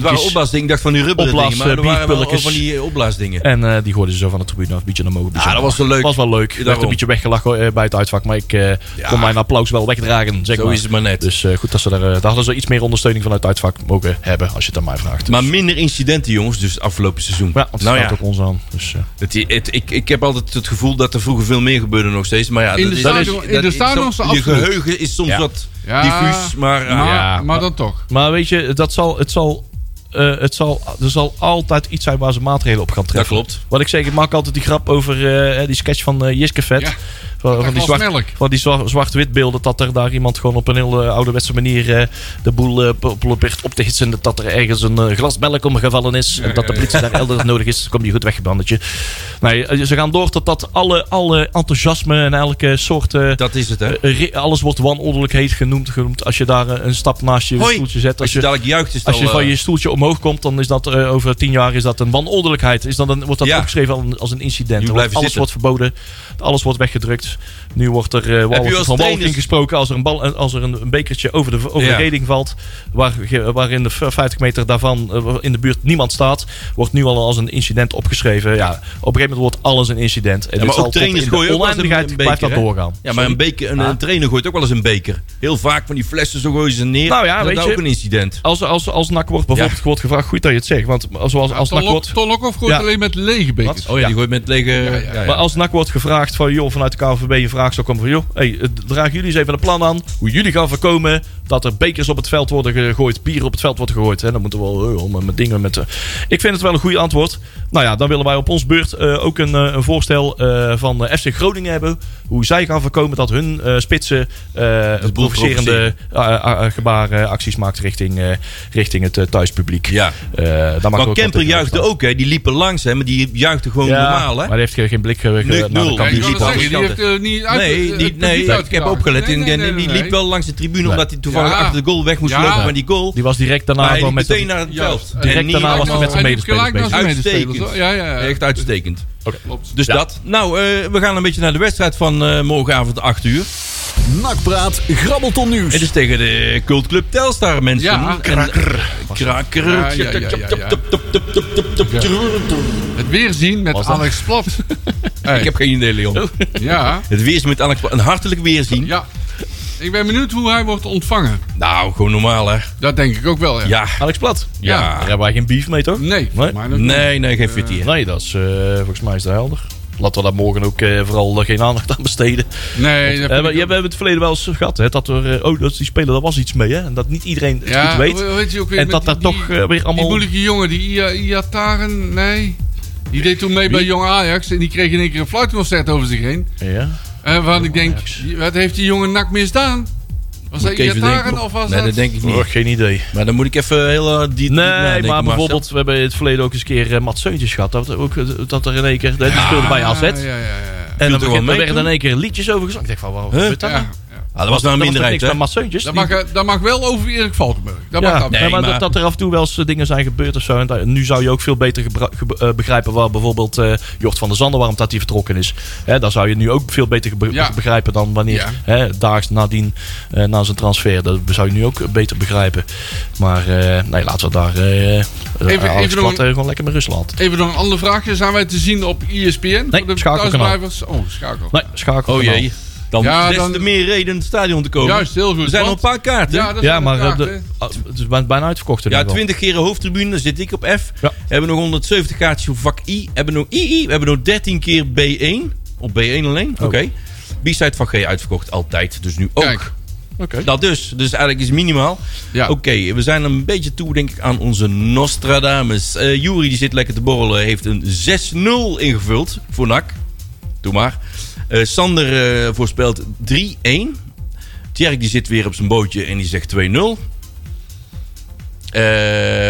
B: Het opblaasdingen. Ik dacht van die rubberen
C: Opblaas,
B: dingen. Maar er
C: eh,
B: waren wel van die eh, opblaasdingen.
C: En eh, die gooiden ze zo van de tribune af, een beetje naar beetje
B: Ja, dat was wel leuk.
C: was wel leuk. Er werd een beetje weggelachen bij het uitvak, maar ik eh, kon mijn applaus wel wegdragen. Zeg
B: Zo
C: maar.
B: is het maar net.
C: Dus eh, goed dat ze daar, eh, daar hadden ze iets meer ondersteuning vanuit het uitvak mogen hebben, als je het aan mij vraagt.
B: Maar minder incidenten, jongens, dus het afgelopen seizoen.
C: ja, want het
B: nou
C: staat
B: ja,
C: ook ons aan. Dus, eh,
B: het, het, ik, ik heb altijd het gevoel dat er vroeger veel meer gebeurde nog steeds. Maar ja,
D: In
B: dat
D: de
B: is-
D: stadion-
B: dat is-
D: in de stadions
B: Je geheugen is soms wat
D: Ja,
B: diffuus, maar...
D: maar,
C: ja,
D: maar dan toch.
C: Maar weet je, dat zal, het zal, eh, het zal, er zal altijd iets zijn waar ze maatregelen op gaan treffen.
B: Dat klopt.
C: Wat ik zeg, ik maak altijd die grap over eh, die sketch van eh Jiske Vet.
D: Ja,
C: van, die zwart, van zwart-wit beelden. Dat er daar iemand gewoon op een heel eh, ouderwetse manier eh, de boel eh, pro- probeert op te hitsen. Dat er ergens een glas melk omgevallen is. en dat de politie daar elders nodig is. Dan komt die goed. Nee, eh, ze gaan door tot dat alle, alle enthousiasme en elke soort...
B: Dat is het, hè?
C: alles wordt wanordelijkheid genoemd, genoemd. Als je daar een stap naast je
B: Hoi.
C: stoeltje zet.
B: Als je dadelijk juicht, is het
C: Als je van je stoeltje omhoog komt, dan is dat over tien jaar is dat een wanordelijkheid. Is dat een, wordt dat
B: Ja.
C: opgeschreven als een, incident. Alles
B: zitten.
C: wordt verboden. Alles wordt weggedrukt. Nu wordt er, uh,
B: als
C: van walging gesproken als er een, bal, als er een, een bekertje over de, over
B: Ja.
C: de reding valt. Waar, ge- waar in de 50 meter daarvan eh, in de buurt niemand staat. Wordt nu al als een incident opgeschreven. Ja, op een gegeven moment wordt alles een incident. En
B: Ja, maar ook trainers gooien ook wel eens een
C: oneindigheid
B: beker,
C: blijft dat doorgaan.
B: Ja, maar een, beker, een, een trainer gooit ook wel eens een beker. Heel vaak van die flessen zo gooien ze neer.
C: Nou ja,
B: dat
C: weet
B: is
C: je-
B: ook een incident.
C: Als, als, als NAC wordt bijvoorbeeld wordt gevraagd, goed dat je het zegt. Want zoals als NAC
D: Ton
C: wordt...
D: Tolokov gooit
C: Ja.
D: alleen met lege bekers.
B: Oh ja, die gooit met lege... Ja, ja.
C: Maar als NAC wordt gevraagd van, joh, vanuit de KVB een vraag zou komen van, joh, hey, eh, dragen jullie eens even een plan aan hoe jullie gaan voorkomen dat er bekers op het veld worden gegooid, bier op het veld wordt gegooid. Hè? Dan moeten we wel eh, met, met dingen met. eh. Ik vind het wel een goede antwoord. Nou ja, dan willen wij op ons beurt eh, ook een, een voorstel eh, van FC Groningen hebben. Hoe zij gaan voorkomen dat hun eh, spitsen eh provocerende uh, gebaren, acties maakt richting, eh, richting het thuispubliek.
B: Ja. Maar Kemper juichte ook, hè. Die liepen langs, hè. Maar die juichte gewoon
C: Ja,
B: normaal, hè.
C: Maar die heeft geen- geen blik ge-
B: Nul,
C: naar de kant.
B: Die liep Nee, die, ik heb opgelet. En die, liep wel langs de tribune omdat hij toevallig
D: Ja.
B: achter de goal weg moest
D: Ja.
B: lopen. Maar die goal...
C: Die was direct daarna
B: Maar
C: gewoon met
B: meteen naar het veld.
C: Direct daarna was hij met zijn medespelers
B: Uitstekend.
D: Ja, ja, ja.
B: Echt uitstekend.
D: Klopt.
B: Dus
C: Ja.
B: dat. Nou, eh, we gaan een beetje naar de wedstrijd van eh, morgenavond 8 uur.
A: Nakpraat, grabbelton nieuws.
B: Het is tegen de cultclub Telstar, mensen.
D: Ja.
B: En- Kraker.
D: Ja. Het weerzien met? Alex Plat.
B: Ik heb geen idee, Leon.
D: Ja,
B: Het weerzien met Alex Een hartelijk weerzien.
D: ja. Ik ben benieuwd hoe hij wordt ontvangen.
B: Nou, gewoon normaal, hè.
D: Dat denk ik ook wel, ja.
B: Ja.
C: Alex Plat.
B: Ja.
C: Daar hebben wij geen beef mee, toch?
D: Nee,
C: Nee?
D: maar.
B: Nee, nee, geen fit hier.
C: Nee, dat is, eh, volgens mij is dat helder. Laten we daar morgen ook eh, vooral eh, geen aandacht aan besteden.
D: Nee, dat
C: Eh,
D: ook-
C: hebt in het verleden wel eens gehad, hè, dat er, eh, oh, dat die speler, daar was iets mee, hè? En dat niet iedereen het
D: ja,
C: goed weet.
D: je ook weer
C: En dat daar
D: die-
C: toch eh, weer
D: Die
C: allemaal...
D: moeilijke jongen, die Ia- Iataren, nee. Die deed toen mee bij Jong Ajax en die kreeg in één keer een fluitconcert over zich heen.
C: Ja.
D: En waarvan ik denk, wat heeft die jongen nak misdaan? Was dat Iataren of was
B: Nee,
D: dat...
B: dat denk ik niet.
C: Oh, geen idee.
B: Maar dan moet ik even heel uh, diep
C: Nee, maar bijvoorbeeld, we hebben in het verleden ook eens een keer eh, Mats Seuntjes gehad. Dat, ook, eh, dat er in één keer, die speelde bij AZ.
D: Ja, ja, ja. ja.
C: En dan
B: er mee
C: er werden
B: toen?
C: in één keer liedjes over gezongen. Ik dacht van, wat gebeurt dat
D: Ja,
C: nou?
D: Ja.
B: Ah, dat was nou een
C: Dat
B: minderheid,
C: niks
B: hè?
C: met Mats Seuntjes.
D: Dat
C: Die-
D: mag, eh, dat mag wel over Erik Valkenburg. Dat mag
C: Ja,
D: dat
C: nee,
B: Nee,
C: maar,
B: maar-
C: Dat, dat er af en toe wel eens dingen zijn gebeurd of zo. En dat- nu zou je ook veel beter ge- eh, begrijpen waar bijvoorbeeld eh Jort van der Zanden, waarom dat hij vertrokken is. Hè, dan zou je nu ook veel beter
D: Ja.
C: begrijpen dan wanneer
D: Ja.
C: hè, daags nadien eh, na zijn transfer. Dat zou je nu ook beter begrijpen. Maar eh, nee, laten we daar eh
D: Even- even nog
C: Plat,
D: een-
C: eh, gewoon lekker met Rusland.
D: Even nog een ander vraagje. Zijn wij te zien op ESPN? voor de
C: schakelkanaal.
D: thuisblijvers? Oh, schakel.
C: Nee, schakel.
B: Oh jee. Dan
D: Ja,
B: des
D: dan-
B: te meer reden het stadion te komen.
D: Juist, heel goed.
B: Er zijn nog
D: want-
B: een paar kaarten.
D: Ja, dat
C: Ja, maar eh, de- ah, het is bijna uitverkocht
B: Ja,
C: ieder geval.
B: 20 keer hoofdtribune, daar zit ik op F.
C: Ja.
B: We hebben nog 170 kaartjes voor vak I. We hebben nog II. We hebben nog 13 keer B1. Op B1 alleen.
C: Oh.
B: Oké. B-side vak G uitverkocht altijd. Dus nu ook.
D: Kijk.
C: Oké.
B: Dat dus. Dus eigenlijk is het minimaal.
D: Ja.
B: Oké, we zijn een beetje toe denk ik aan onze Nostradamus. Eh Jury die zit lekker te borrelen. Heeft een 6-0 ingevuld voor NAC. Doe maar. Eh, Sander eh, voorspelt 3-1. Tjerk die zit weer op zijn bootje en die zegt 2-0. Eh,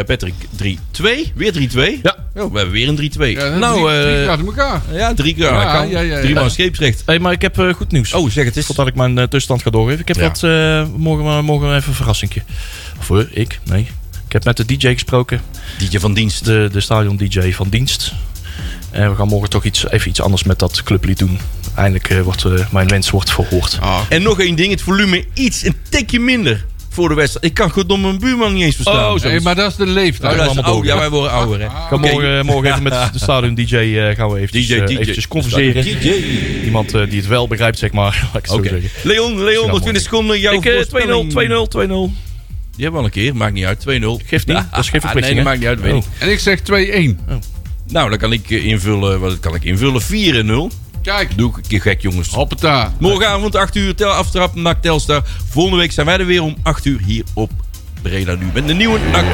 B: Patrick 3-2. Weer 3-2.
C: Ja.
B: Oh, we hebben weer een 3-2.
D: Ja, dat
B: nou,
D: drie, drie keer achter elkaar.
B: ja, drie keer.
D: Ja,
B: Ja, kan.
D: ja, ja, ja.
B: Drie maal scheepsrecht.
C: Hey, maar ik heb eh, goed nieuws.
B: Oh, zeg het eens.
C: Voordat ik mijn eh, tussenstand ga doorgeven. Ik heb
B: Ja.
C: wat, eh, morgen, maar morgen even een verrassingje. Of hoor, ik? Nee. Ik heb met de DJ gesproken.
B: Dietje van dienst.
C: De, de stadion DJ van dienst. En we gaan morgen toch iets, even iets anders met dat clublied doen. Eindelijk eh, wordt eh, mijn wens wordt verhoord.
D: Ah,
B: En nog één ding, het volume iets, een tikje minder voor de wedstrijd. Ik kan goed door mijn buurman niet eens verstaan.
C: Oh,
D: maar dat is de
B: Oh,
D: leeftijd.
B: is
C: door,
B: Ja, wij worden ouder, hè.
C: Ik ga
B: Oké.
C: morgen, morgen even met de stadion DJ eh, gaan we eventjes,
B: DJ,
C: eh,
B: DJ.
C: eventjes converseren.
B: DJ.
C: Iemand eh, die het wel begrijpt, zeg maar. Laat ik het zo zeggen.
B: Leon, Leon, nog 20 seconden. Jouw
C: Ik, eh, 2-0, 2-0,
B: voorspelling.
C: 2-0.
B: Die hebben we al een keer, maakt niet uit. 2-0.
C: Geeft niet, dat is geen
B: Ah,
C: verplichting,
B: Nee, dat maakt niet uit, weet
C: Oh.
B: ik.
D: En ik zeg 2-1.
B: Nou, dan kan ik eh, invullen, wat kan ik invullen? 4-0.
D: Kijk,
B: Doe ik een keer gek, jongens.
D: hoppata.
B: Morgenavond 8 uur, tel aftrap, NAC Telstar. Volgende week zijn wij er weer om 8 uur hier op Breda nu. Met de nieuwe NAC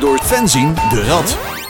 A: door Fenzin de Rad.